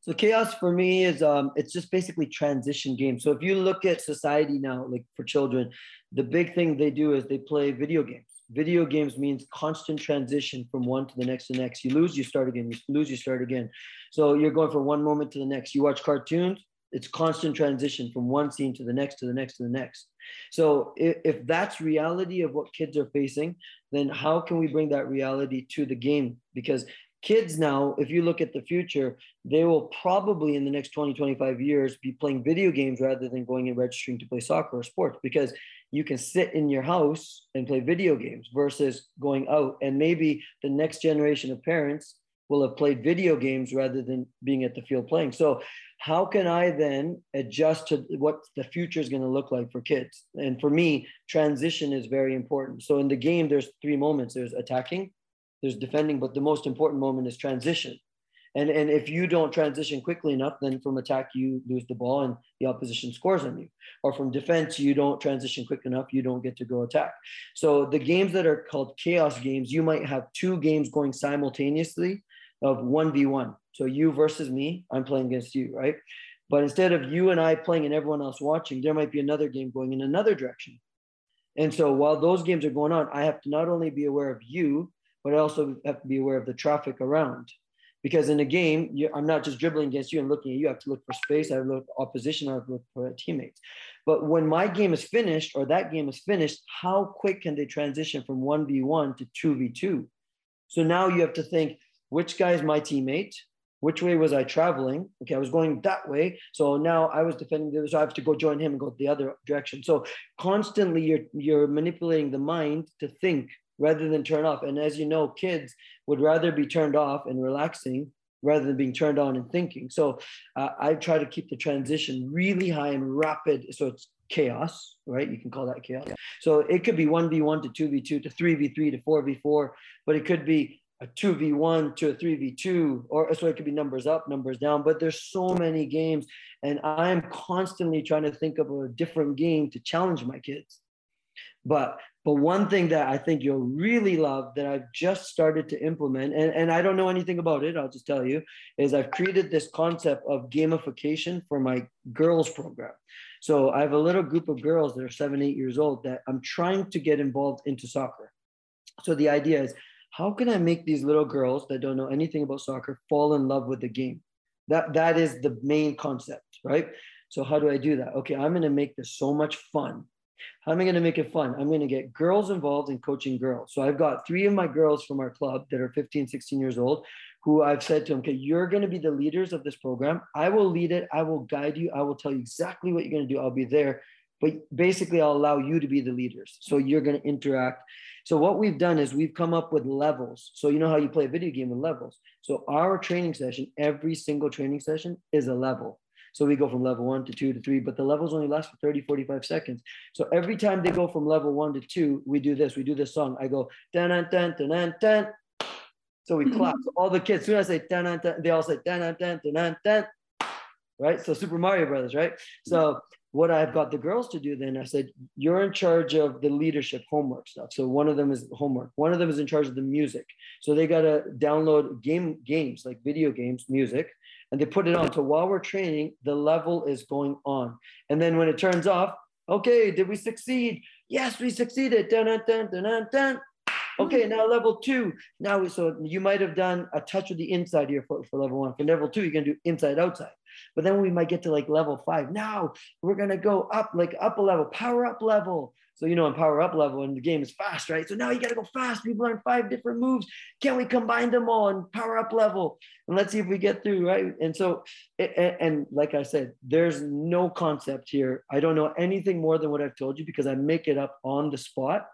So chaos for me is um, it's just basically transition games. So if you look at society now, like for children, the big thing they do is they play video games video games means constant transition from one to the next to the next. You lose, you start again. You lose, you start again. So you're going from one moment to the next. You watch cartoons, it's constant transition from one scene to the next to the next to the next. So if, if that's reality of what kids are facing, then how can we bring that reality to the game? Because kids now, if you look at the future, they will probably in the next 20, 25 years be playing video games rather than going and registering to play soccer or sports because you can sit in your house and play video games versus going out. And maybe the next generation of parents will have played video games rather than being at the field playing. So, how can I then adjust to what the future is going to look like for kids? And for me, transition is very important. So, in the game, there's three moments there's attacking, there's defending, but the most important moment is transition. And, and if you don't transition quickly enough, then from attack, you lose the ball and the opposition scores on you. Or from defense, you don't transition quick enough, you don't get to go attack. So the games that are called chaos games, you might have two games going simultaneously of 1v1. So you versus me, I'm playing against you, right? But instead of you and I playing and everyone else watching, there might be another game going in another direction. And so while those games are going on, I have to not only be aware of you, but I also have to be aware of the traffic around because in a game, you, I'm not just dribbling against you and looking at you. I have to look for space. I have to look opposition. I have to look for teammates. But when my game is finished or that game is finished, how quick can they transition from 1v1 to 2v2? So now you have to think, which guy is my teammate? Which way was I traveling? Okay, I was going that way. So now I was defending the other, so I have to go join him and go the other direction. So constantly you're you're manipulating the mind to think rather than turn off. And as you know, kids would rather be turned off and relaxing rather than being turned on and thinking. So uh, I try to keep the transition really high and rapid. So it's chaos, right? You can call that chaos. So it could be 1v1 to 2v2 to 3v3 to 4v4, but it could be a 2v1 to a 3v2 or so it could be numbers up numbers down but there's so many games and i'm constantly trying to think of a different game to challenge my kids but but one thing that I think you'll really love that I've just started to implement, and, and I don't know anything about it, I'll just tell you, is I've created this concept of gamification for my girls program. So I have a little group of girls that are seven, eight years old that I'm trying to get involved into soccer. So the idea is, how can I make these little girls that don't know anything about soccer fall in love with the game? That that is the main concept, right? So how do I do that? Okay, I'm going to make this so much fun how am I going to make it fun? I'm going to get girls involved in coaching girls. So I've got three of my girls from our club that are 15, 16 years old who I've said to them, okay, you're going to be the leaders of this program. I will lead it. I will guide you. I will tell you exactly what you're going to do. I'll be there. But basically, I'll allow you to be the leaders. So you're going to interact. So what we've done is we've come up with levels. So you know how you play a video game with levels. So our training session, every single training session is a level. So we go from level one to two to three, but the levels only last for 30, 45 seconds. So every time they go from level one to two, we do this, we do this song. I go, dan, dan, dan, dan, dan. So we mm-hmm. clap. So all the kids, as soon as I say, dan, dan, dan, they all say, dan, dan, dan, dan, dan. Right? So Super Mario Brothers, right? So what I've got the girls to do then, I said, you're in charge of the leadership homework stuff. So one of them is homework. One of them is in charge of the music. So they got to download game games like video games, music and they put it on. So while we're training, the level is going on. And then when it turns off, okay, did we succeed? Yes, we succeeded. Dun, dun, dun, dun, dun, dun. Okay, now level two. Now, so you might have done a touch of the inside of your foot for level one. For level two, you're gonna do inside outside. But then we might get to like level five. Now we're gonna go up, like up a level, power up level. So, you know, in power up level and the game is fast, right? So now you got to go fast. We've learned five different moves. Can we combine them all in power up level? And let's see if we get through, right? And so, and, and like I said, there's no concept here. I don't know anything more than what I've told you because I make it up on the spot.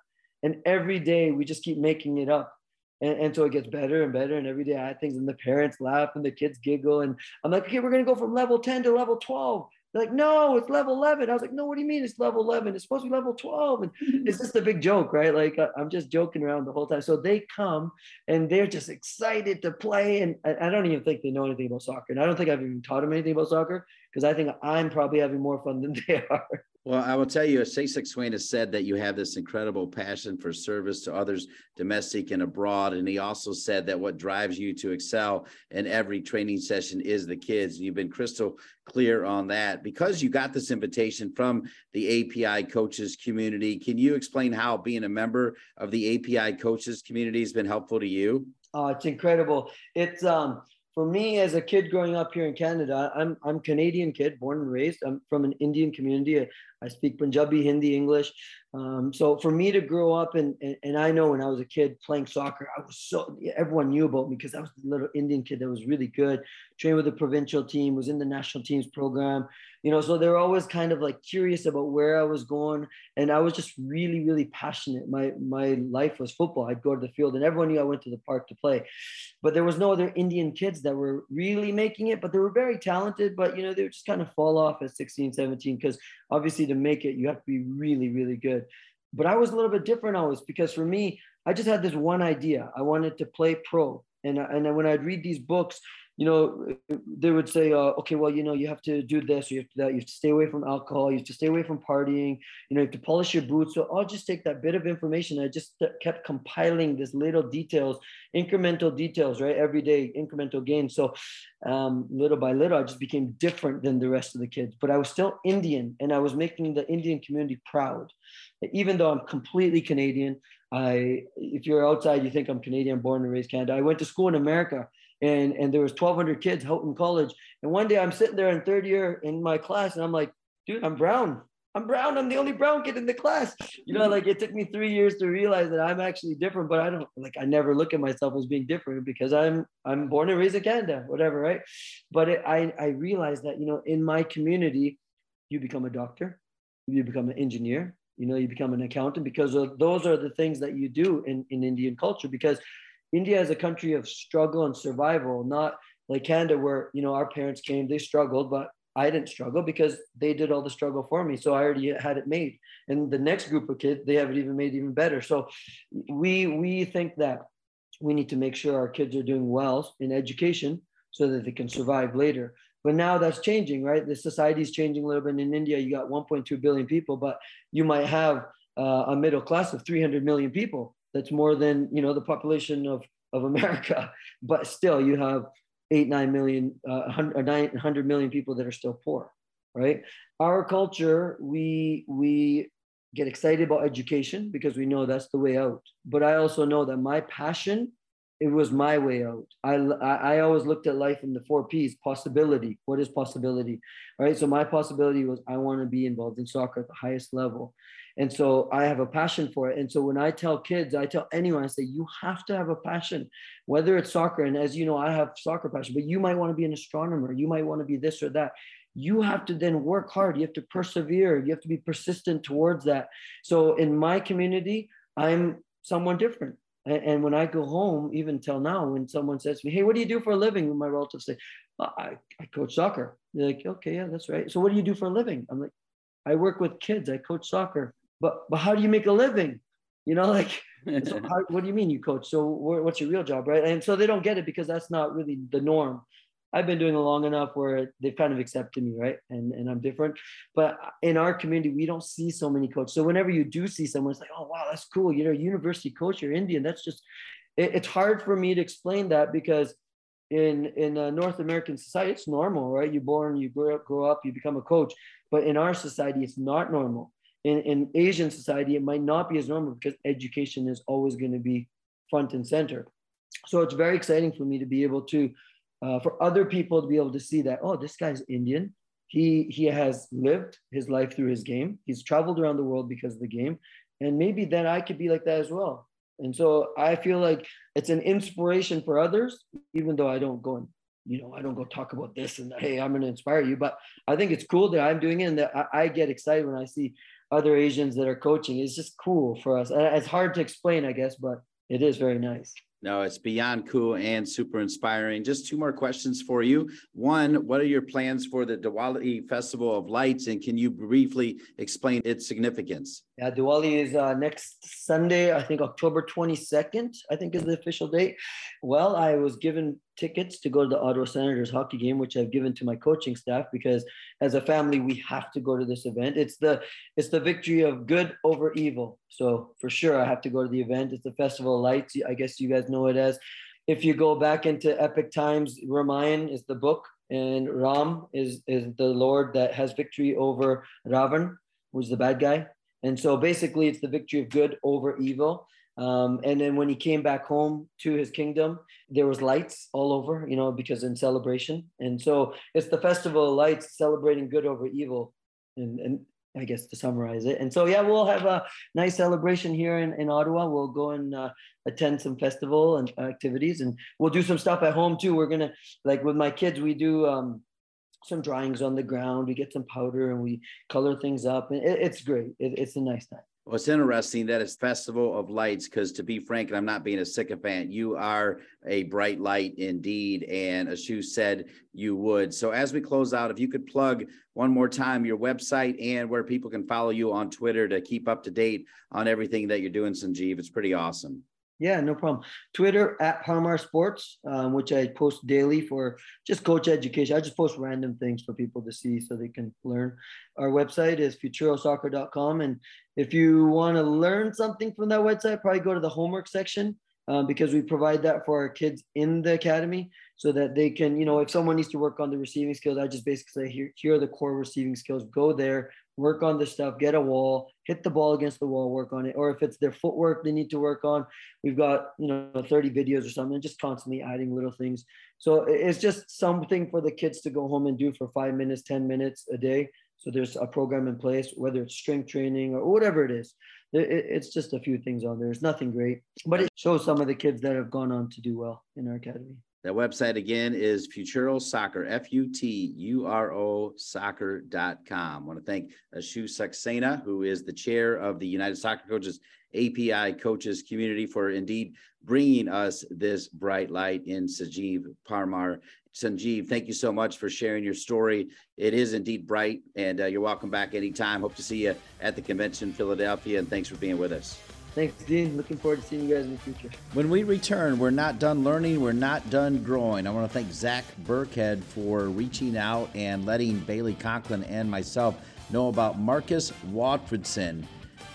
And every day we just keep making it up. And, and, so it gets better and better. And every day I add things, and the parents laugh and the kids giggle. And I'm like, okay, we're going to go from level 10 to level 12. They're like, no, it's level 11. I was like, no, what do you mean it's level 11? It's supposed to be level 12. And (laughs) it's just a big joke, right? Like I'm just joking around the whole time. So they come and they're just excited to play. And I, don't even think they know anything about soccer. And I don't think I've even taught them anything about soccer because I think I'm probably having more fun than (laughs) they are. Well, I will tell you, Sasek Swain has said that you have this incredible passion for service to others, domestic and abroad. And he also said that what drives you to excel in every training session is the kids. You've been crystal clear on that. Because you got this invitation from the API coaches community, can you explain how being a member of the API coaches community has been helpful to you? Oh, it's incredible. It's um for me as a kid growing up here in Canada, I'm I'm Canadian kid, born and raised. I'm from an Indian community. I speak Punjabi, Hindi, English, Um, so for me to grow up and, and, and I know when I was a kid playing soccer, I was so everyone knew about me because I was the little Indian kid that was really good, trained with the provincial team, was in the national teams program, you know. So they were always kind of like curious about where I was going, and I was just really really passionate. My my life was football. I'd go to the field, and everyone knew I went to the park to play. But there was no other Indian kids that were really making it, but they were very talented. But you know they would just kind of fall off at 16, 17 because obviously to make it you have to be really really good but I was a little bit different always because for me, I just had this one idea. I wanted to play pro. And, and then when I'd read these books, you know, they would say, uh, okay, well, you know, you have to do this, you have to that, you have to stay away from alcohol, you have to stay away from partying, you know, you have to polish your boots. So I'll just take that bit of information. I just kept compiling this little details, incremental details, right? Every day, incremental gains. So um, little by little, I just became different than the rest of the kids, but I was still Indian and I was making the Indian community proud. Even though I'm completely Canadian, I, if you're outside, you think I'm Canadian, born and raised Canada. I went to school in America and and there was 1200 kids houghton college. And one day i'm sitting there in third year in my class and i'm like dude i'm brown. I'm brown. I'm the only brown kid in the class. You know like it took me three years to realize that i'm actually different but i don't like i never look at myself as being different because i'm i'm born and raised in canada whatever right? But it, i i realized that you know in my community you become a doctor you become an engineer you know you become an accountant because those are the things that you do in, in indian culture because India is a country of struggle and survival, not like Canada, where you know our parents came, they struggled, but I didn't struggle because they did all the struggle for me. So I already had it made. And the next group of kids, they have it even made even better. So we we think that we need to make sure our kids are doing well in education so that they can survive later. But now that's changing, right? The society is changing a little bit. In India, you got 1.2 billion people, but you might have uh, a middle class of 300 million people that's more than you know the population of of America, (laughs) but still you have eight nine million uh, 100 million people that are still poor, right? Our culture, we we get excited about education because we know that's the way out. But I also know that my passion it was my way out. I, I always looked at life in the four P's possibility. What is possibility? Right. So my possibility was I want to be involved in soccer at the highest level. And so I have a passion for it. And so when I tell kids, I tell anyone, I say, you have to have a passion, whether it's soccer. And as you know, I have soccer passion, but you might want to be an astronomer. You might want to be this or that. You have to then work hard. You have to persevere. You have to be persistent towards that. So in my community, I'm someone different. And, when I go home, even till now, when someone says to me, Hey, what do you do for a living? my relatives say, I, I coach soccer. They're like, Okay, yeah, that's right. So what do you do for a living? I'm like, I work with kids. I coach soccer but but how do you make a living? You know, (laughs) like (laughs) so how, what do you mean you coach? So what's your real job, right? And so they don't get it because that's not really the norm. I've been doing it long enough where they've kind of accepted me, right? And and I'm different. But in our community, we don't see so many coaches. So whenever you do see someone, it's like, oh wow, that's cool. You're a university coach. You're Indian. That's just. It, it's hard for me to explain that because in in a North American society, it's normal, right? You're born, you grow up, grow up, you become a coach. But in our society, it's not normal in, in Asian society, it might not be as normal because education is always going to be front and center. So it's very exciting for me to be able to, uh, for other people to be able to see that, oh, this guy's Indian. He, he has lived his life through his game. He's traveled around the world because of the game. And maybe then I could be like that as well. And so I feel like it's an inspiration for others, even though I don't go and, you know, I don't go talk about this and hey, I'm going to inspire you. But I think it's cool that I'm doing it and that I, I get excited when I see other Asians that are coaching. It's just cool for us. It's hard to explain, I guess, but it is very nice. No, it's beyond cool and super inspiring. Just two more questions for you. One, what are your plans for the Diwali Festival of Lights, and can you briefly explain its significance? Yeah, Diwali is uh, next Sunday, I think October 22nd, I think is the official date. Well, I was given tickets to go to the Ottawa Senators hockey game, which I've given to my coaching staff because as a family we have to go to this event. It's the it's the victory of good over evil. So for sure I have to go to the event. It's the Festival of Lights. I guess you guys know it as. If you go back into epic times, Ramayan is the book, and Ram is is the Lord that has victory over Ravan, who's the bad guy. And so basically, it's the victory of good over evil. Um, and then when he came back home to his kingdom, there was lights all over, you know, because in celebration. And so it's the festival of lights celebrating good over evil. And, and I guess to summarize it. And so, yeah, we'll have a nice celebration here in, in Ottawa. We'll go and uh, attend some festival and activities, and we'll do some stuff at home too. We're gonna like with my kids, we do um, some drawings on the ground. We get some powder and we color things up, and it, it's great. It, it's a nice time. Well, it's interesting that it's Festival of Lights because, to be frank, and I'm not being a sycophant, you are a bright light indeed. And Ashu said you would. So, as we close out, if you could plug one more time your website and where people can follow you on Twitter to keep up to date on everything that you're doing, Sanjeev, it's pretty awesome. Yeah, no problem. Twitter at Parmar Sports, um, which I post daily for just coach education. I just post random things for people to see so they can learn. Our website is futurosoccer.com. And if you want to learn something from that website, probably go to the homework section um, because we provide that for our kids in the academy so that they can, you know, if someone needs to work on the receiving skills, I just basically say, here, here are the core receiving skills. Go there, work on the stuff, get a wall, hit the ball against the wall, work on it. Or if it's their footwork they need to work on, we've got, you know, 30 videos or something, just constantly adding little things. So it's just something for the kids to go home and do for five minutes, 10 minutes a day. So there's a program in place, whether it's strength training or whatever it is. It's just a few things on there. It's nothing great, but it shows some of the kids that have gone on to do well in our academy. That website again is Futuro Soccer, F U T U R O soccer.com. I want to thank Ashu Saxena, who is the chair of the United Soccer Coaches API Coaches Community, for indeed bringing us this bright light in Sanjeev Parmar. Sanjeev, thank you so much for sharing your story. It is indeed bright, and uh, you're welcome back anytime. Hope to see you at the convention in Philadelphia, and thanks for being with us. Thanks, Dean. Looking forward to seeing you guys in the future. When we return, we're not done learning, we're not done growing. I want to thank Zach Burkhead for reaching out and letting Bailey Conklin and myself know about Marcus Walfridsson.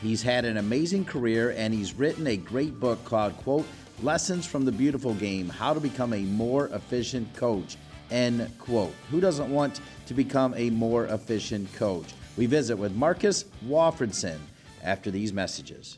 He's had an amazing career and he's written a great book called, quote, Lessons from the Beautiful Game How to Become a More Efficient Coach, end quote. Who doesn't want to become a more efficient coach? We visit with Marcus Walfridsson after these messages.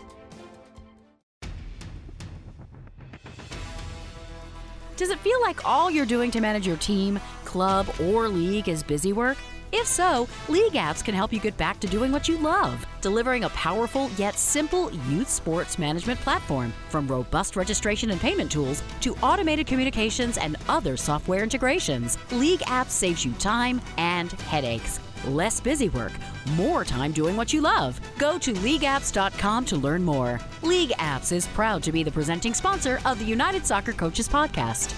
Does it feel like all you're doing to manage your team, club, or league is busy work? If so, LeagueApps can help you get back to doing what you love, delivering a powerful yet simple youth sports management platform. From robust registration and payment tools to automated communications and other software integrations, LeagueApps saves you time and headaches. Less busy work, more time doing what you love. Go to leagueapps.com to learn more. LeagueApps is proud to be the presenting sponsor of the United Soccer Coaches Podcast.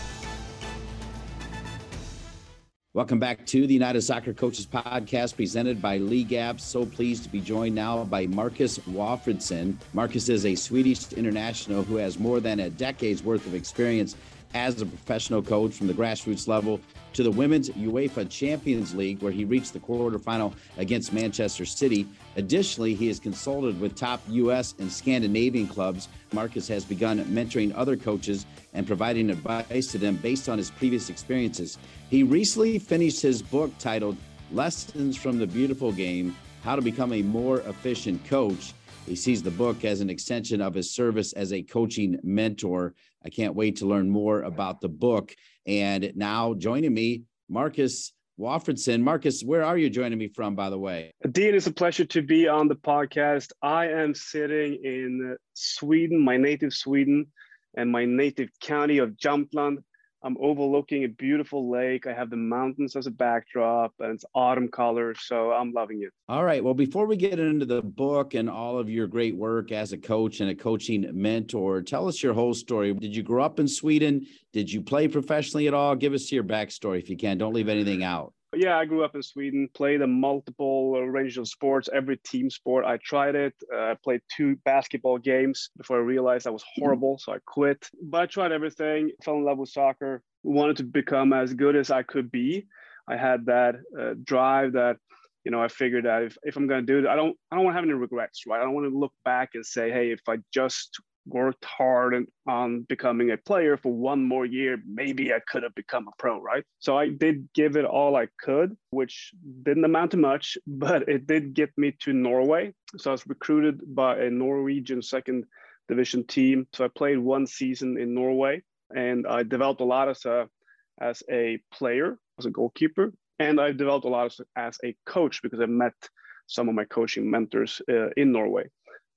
Welcome back to the United Soccer Coaches Podcast presented by LeagueApps. So pleased to be joined now by Marcus Walfridsson. Marcus is a Swedish international who has more than a decade's worth of experience as a professional coach from the grassroots level to the Women's UEFA Champions League, where he reached the quarterfinal against Manchester City. Additionally, he has consulted with top U.S. and Scandinavian clubs. Marcus has begun mentoring other coaches and providing advice to them based on his previous experiences. He recently finished his book titled Lessons from the Beautiful Game How to Become a More Efficient Coach. He sees the book as an extension of his service as a coaching mentor. I can't wait to learn more about the book. And now joining me, Marcus Walfridsson. Marcus, where are you joining me from, by the way? Dean, it's a pleasure to be on the podcast. I am sitting in Sweden, my native Sweden, and my native county of Jämtland. I'm overlooking a beautiful lake. I have the mountains as a backdrop and it's autumn colors. So I'm loving it. All right. Well, before we get into the book and all of your great work as a coach and a coaching mentor, tell us your whole story. Did you grow up in Sweden? Did you play professionally at all? Give us your backstory if you can. Don't leave anything out. Yeah, I grew up in Sweden, played a multiple range of sports, every team sport. I tried it. Uh, I played two basketball games before I realized I was horrible, so I quit. But I tried everything, fell in love with soccer, wanted to become as good as I could be. I had that uh, drive, that you know, I figured that if, if I'm going to do it, I don't, I don't want to have any regrets, right? I don't want to look back and say, hey, if I just worked hard on becoming a player for one more year, maybe I could have become a pro, right? So I did give it all I could, which didn't amount to much, (laughs) but it did get me to Norway. So I was recruited by a Norwegian second division team. So I played one season in Norway and I developed a lot as a as a player, as a goalkeeper, and I've developed a lot as, as a coach because I met some of my coaching mentors uh, in Norway.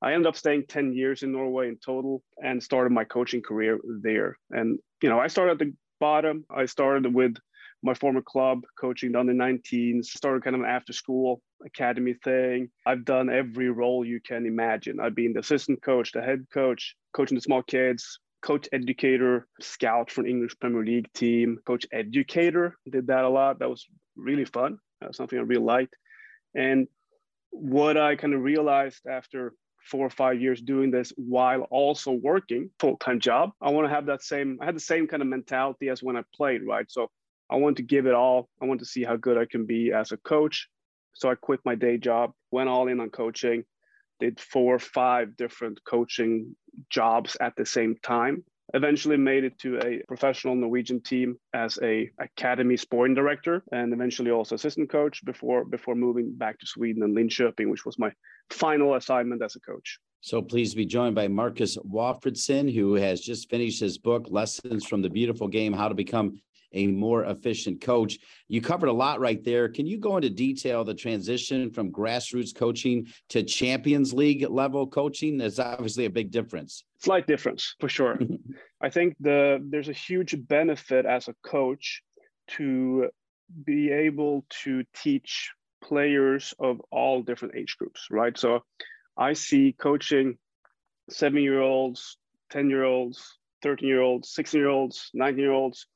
I ended up staying 10 years in Norway in total and started my coaching career there. And, you know, I started at the bottom. I started with my former club coaching the under 19s, started kind of an after school academy thing. I've done every role you can imagine. I've been the assistant coach, the head coach, coaching the small kids, coach educator, scout for an English Premier League team, coach educator. Did that a lot. That was really fun. That's something I really liked. And what I kind of realized after four or five years doing this while also working full-time job i want to have that same i had the same kind of mentality as when i played right? So i want to give it all. I want to see how good i can be as a coach. So i quit my day job went all in on coaching did four or five different coaching jobs at the same time eventually made it to a professional Norwegian team as a academy sporting director and eventually also assistant coach before before moving back to Sweden and Linköping, which was my final assignment as a coach. So pleased to be joined by Marcus Walfridsson, who has just finished his book, Lessons from the Beautiful Game How to Become a more efficient coach. You covered a lot right there. Can you go into detail the transition from grassroots coaching to Champions League level coaching? There's obviously a big difference. Slight difference for sure. Mm-hmm. I think the there's a huge benefit as a coach to be able to teach players of all different age groups, right? So I see coaching seven year olds, 10 year olds, 13 year olds, 16 year olds, 19 year olds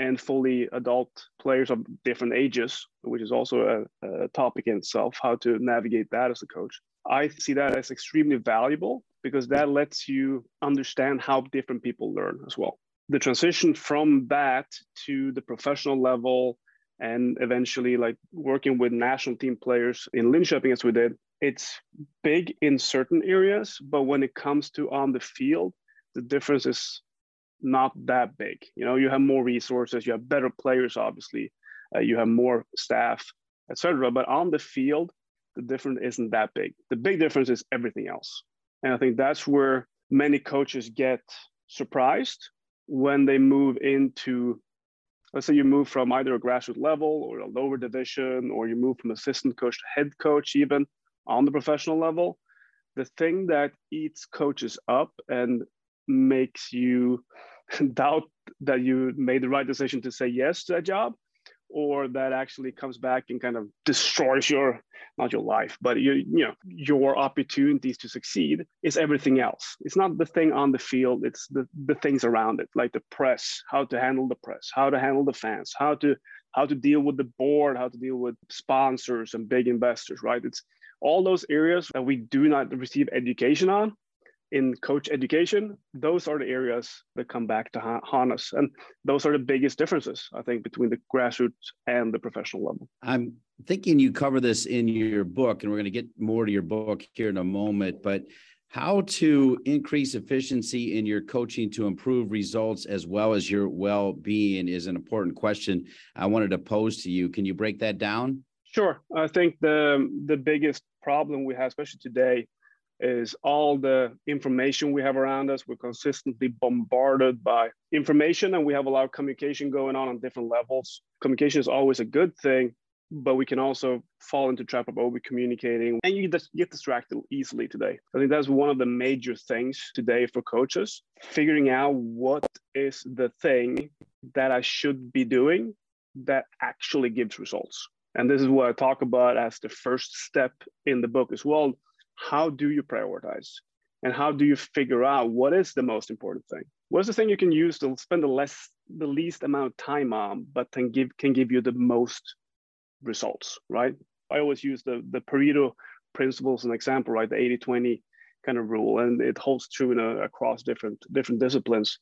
and fully adult players of different ages, which is also a, a, topic in itself, how to navigate that as a coach. I see that as extremely valuable because that lets you understand how different people learn as well. The transition from that to the professional level and eventually like working with national team players in Linköping as we did, it's big in certain areas, but when it comes to on the field, the difference is not that big. You know, you have more resources, you have better players, obviously, uh, you have more staff, etc. But on the field, the difference isn't that big. The big difference is everything else, and I think that's where many coaches get surprised when they move into. Let's say you move from either a grassroots level or a lower division, or you move from assistant coach to head coach, even on the professional level. The thing that eats coaches up and makes you (laughs) doubt that you made the right decision to say yes to a job or that actually comes back and kind of destroys your not your life but you you know your opportunities to succeed is everything else. It's not the thing on the field it's the the things around it like the press how to handle the press how to handle the fans how to how to deal with the board how to deal with sponsors and big investors right? It's all those areas that we do not receive education on in coach education, those are the areas that come back to haunt us. And those are the biggest differences, I think, between the grassroots and the professional level. I'm thinking you cover this in your book, and we're going to get more to your book here in a moment. But how to increase efficiency in your coaching to improve results as well as your well being is an important question I wanted to pose to you. Can you break that down? Sure. I think the, the biggest problem we have, especially today, is all the information we have around us. We're consistently bombarded by information and we have a lot of communication going on on different levels. Communication is always a good thing, but we can also fall into trap of over communicating and you just get distracted easily today. I think that's one of the major things today for coaches, figuring out what is the thing that I should be doing that actually gives results. And this is what I talk about as the first step in the book as well how do you prioritize? And how do you figure out what is the most important thing? What's the thing you can use to spend the less the least amount of time on but can give can give you the most results right? I always use the the pareto principle as an example right? The 80 20 kind of rule and it holds true in a, across different different disciplines.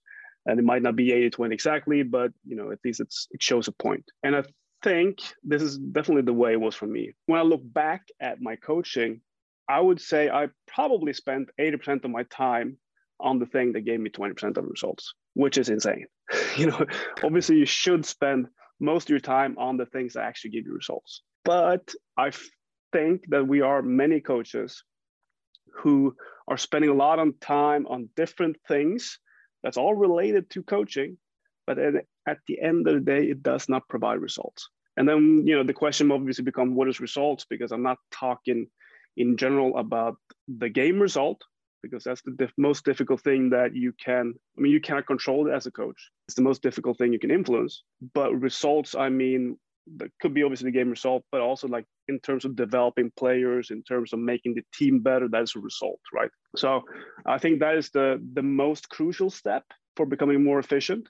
And it might not be 80 20 exactly but you know at least it's it shows a point. And i think this is definitely the way it was for me. When I look back at my coaching, I would say I probably spent 80% of my time on the thing that gave me 20% of results, which is insane. (laughs) you know, obviously you should spend most of your time on the things that actually give you results. But I think that we are many coaches who are spending a lot of time on different things that's all related to coaching, but at the end of the day, it does not provide results. And then, you know, the question obviously become what is results? Because I'm not talking in general about the game result, because that's the diff- most difficult thing that you can, I mean, you cannot control it as a coach. It's the most difficult thing you can influence. But results, I mean, that could be obviously the game result, but also like in terms of developing players, in terms of making the team better, that is a result, right? So I think that is the the most crucial step for becoming more efficient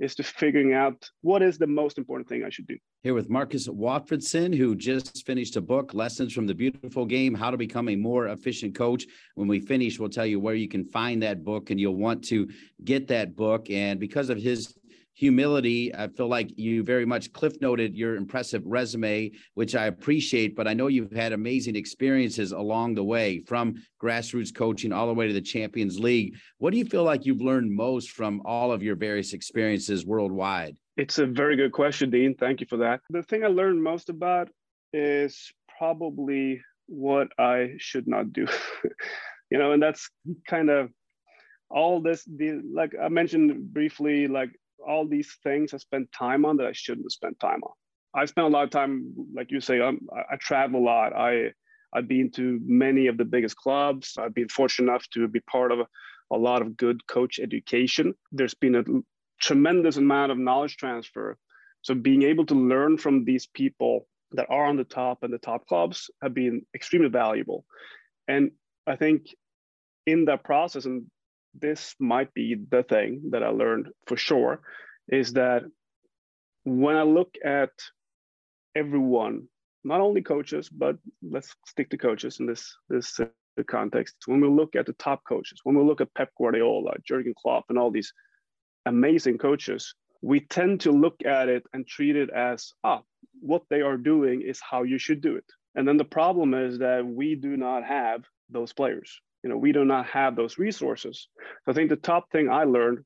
is to figuring out what is the most important thing I should do. Here with Marcus Walfridsson, who just finished a book, Lessons from the Beautiful Game How to Become a More Efficient Coach. When we finish, we'll tell you where you can find that book, and you'll want to get that book. And because of his humility. I feel like you very much cliff noted your impressive resume, which I appreciate, but I know you've had amazing experiences along the way from grassroots coaching all the way to the Champions League. What do you feel like you've learned most from all of your various experiences worldwide? It's a very good question, Dean. Thank you for that. The thing I learned most about is probably what I should not do. (laughs) you know, and that's kind of all this the like I mentioned briefly, like all these things I spent time on that I shouldn't have spent time on. I spent a lot of time, like you say, I'm, I travel a lot. I I've been to many of the biggest clubs. I've been fortunate enough to be part of a, a lot of good coach education. There's been a tremendous amount of knowledge transfer. So being able to learn from these people that are on the top and the top clubs have been extremely valuable. And I think in that process, and this might be the thing that I learned for sure is that when I look at everyone, not only coaches, but let's stick to coaches in this this context. When we look at the top coaches, when we look at Pep Guardiola, Jurgen Klopp, and all these amazing coaches, we tend to look at it and treat it as ah, what they are doing is how you should do it. And then the problem is that we do not have those players you know we do not have those resources. So i think the top thing i learned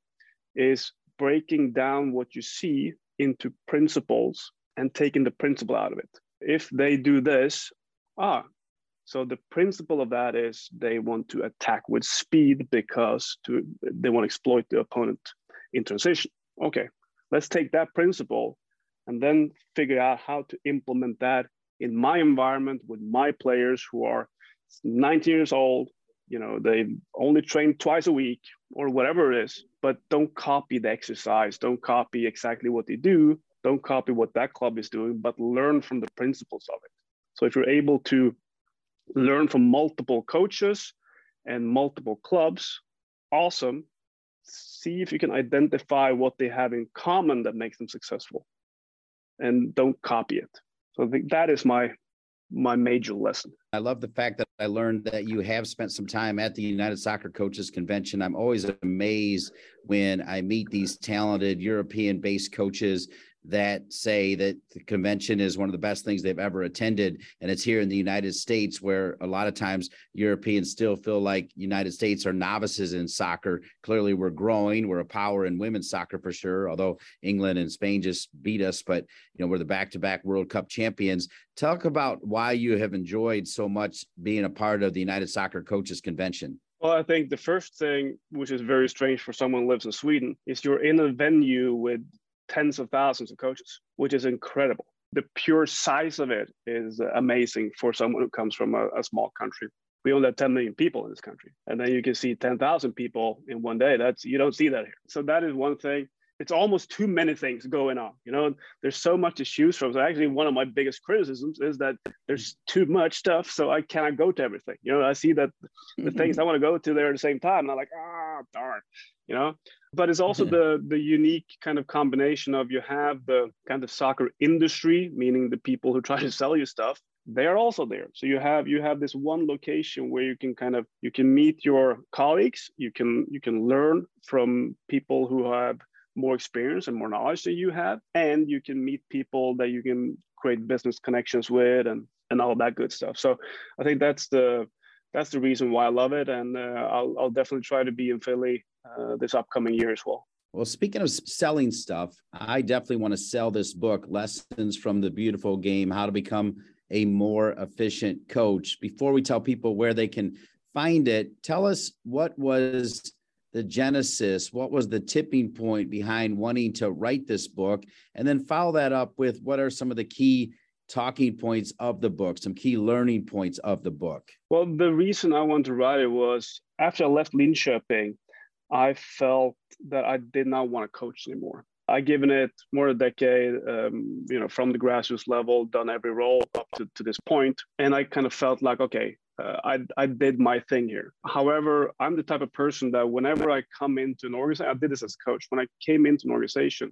is breaking down what you see into principles and taking the principle out of it. If they do this ah so the principle of that is they want to attack with speed because to they want to exploit the opponent in transition. Okay let's take that principle and then figure out how to implement that in my environment with my players who are 19 years old you know they only train twice a week or whatever it is but don't copy the exercise. Don't copy exactly what they do. Don't copy what that club is doing but learn from the principles of it. So if you're able to learn from multiple coaches and multiple clubs awesome. See if you can identify what they have in common that makes them successful. And don't copy it. So i think that is my my major lesson. I love the fact that I learned that you have spent some time at the United Soccer Coaches Convention. I'm always amazed when I meet these talented European based coaches that say that the convention is one of the best things they've ever attended. And it's here in the united states where a lot of times europeans still feel like united states are novices in soccer. Clearly we're growing. We're a power in women's soccer for sure although england and spain just beat us but you know we're the back-to-back world cup champions. Talk about why you have enjoyed so much being a part of the united soccer coaches convention. Well, I think the first thing, which is very strange for someone who lives in Sweden, is you're in a venue with tens of thousands of coaches, which is incredible. The pure size of it is amazing for someone who comes from a, a small country. We only have 10 million people in this country. And then you can see 10,000 people in one day. That's you don't see that here. So that is one thing. It's almost too many things going on. You know, there's so much to choose from. So actually, one of my biggest criticisms is that there's too much stuff, so I cannot go to everything. You know, I see that the things I want to go to there at the same time, and I'm like, ah, darn. You know, but it's also the the unique kind of combination of you have the kind of soccer industry meaning the people who try to sell you stuff they are also there so you have you have this one location where you can kind of you can meet your colleagues you can you can learn from people who have more experience and more knowledge than you have, and you can meet people that you can create business connections with and and all that good stuff. So I think that's the that's the reason why I love it, and uh, I'll I'll definitely try to be in Philly uh, this upcoming year as well. Well, speaking of selling stuff, I definitely want to sell this book, Lessons from the Beautiful Game How to Become a More Efficient Coach. Before we tell people where they can find it, tell us what was the genesis, what was the tipping point behind wanting to write this book, and then follow that up with what are some of the key talking points of the book, some key learning points of the book? Well, the reason I wanted to write it was after I left Linköping, I felt that I did not want to coach anymore. I given it more than a decade, um, you know, from the grassroots level, done every role up to, to this point, and I kind of felt like, okay, uh, I I did my thing here. However, I'm the type of person that whenever I come into an organization, I did this as a coach. When I came into an organization,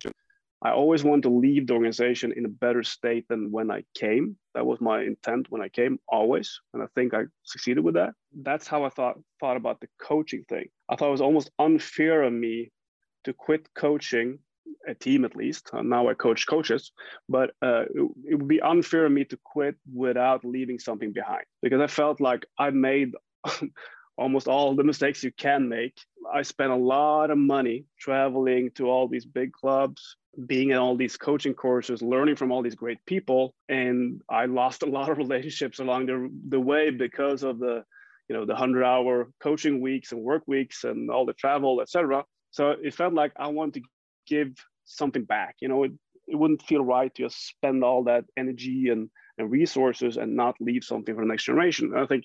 I always want to leave the organization in a better state than when I came. That was my intent when I came, always, and I think I succeeded with that. That's how I thought thought about the coaching thing. I thought it was almost unfair of me to quit coaching a team at least. Uh, now I coach coaches, but uh, it, it, would be unfair of me to quit without leaving something behind because I felt like I made (laughs) almost all the mistakes you can make. I spent a lot of money traveling to all these big clubs, being in all these coaching courses, learning from all these great people, and I lost (laughs) a lot of relationships along the, the way because of the you know the 100 hour coaching weeks and work weeks and all the travel etc so it felt like i wanted to give something back you know it, it wouldn't feel right to just spend all that energy and, and resources and not leave something for the next generation. And i think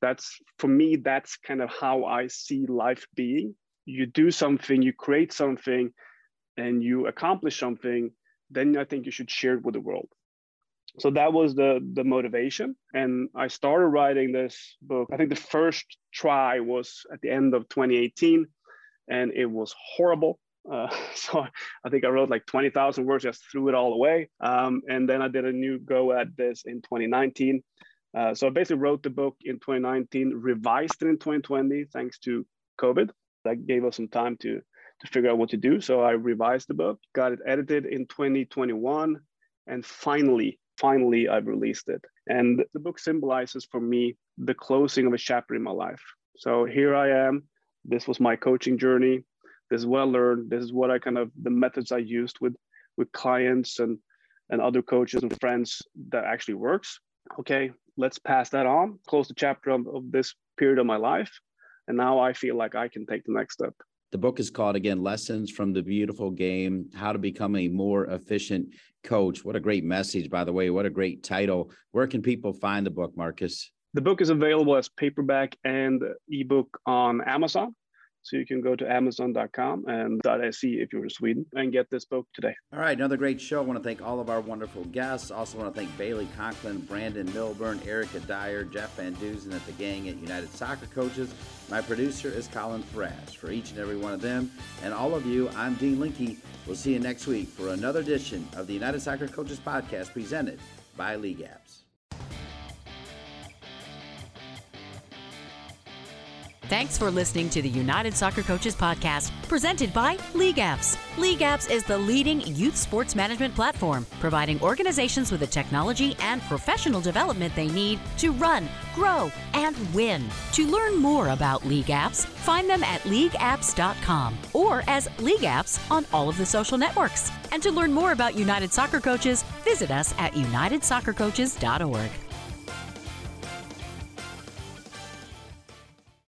that's for me that's kind of how i see life being. You do something you create something and you accomplish something then i think you should share it with the world. So that was the the motivation. And i started writing this book. I think the first try was at the end of 2018 and it was horrible uh, (laughs) so i think i wrote like 20000 words just threw it all away um, and then i did a new go at this in 2019 uh, so i basically wrote the book in 2019 revised it in 2020 thanks to covid that gave us some time to to figure out what to do so i revised the book got it edited in 2021 and finally finally I've released it. And the book symbolizes for me the closing of a chapter in my life. So here I am. This was my coaching journey. This is what I learned. This is what I kind of the methods I used with with clients and and other coaches and friends that actually works. Okay, let's pass that on. Close the chapter of, of this period of my life. And now I feel like I can take the next step. The book is called again Lessons from the Beautiful Game How to Become a More Efficient Coach. What a great message, by the way. What a great title. Where can people find the book, Marcus? The book is available as paperback and ebook on Amazon. So you can go to amazon.com and .se if you're in Sweden and get this book today. All right, another great show. I want to thank all of our wonderful guests. Also want to thank Bailey Conklin, Brandon Milburn, Erica Dyer, Jeff Van Duzen at the gang at United Soccer Coaches. My producer is Colin Thrash. For each and every one of them and all of you, I'm Dean Linke. We'll see you next week for another edition of the United Soccer Coaches Podcast presented by LeagueApps. Thanks for listening to the United Soccer Coaches Podcast, presented by LeagueApps. League Apps is the leading youth sports management platform, providing organizations with the technology and professional development they need to run, grow, and win. To learn more about LeagueApps, find them at leagueapps.com or as LeagueApps on all of the social networks. And to learn more about United Soccer Coaches, visit us at unitedsoccercoaches.org.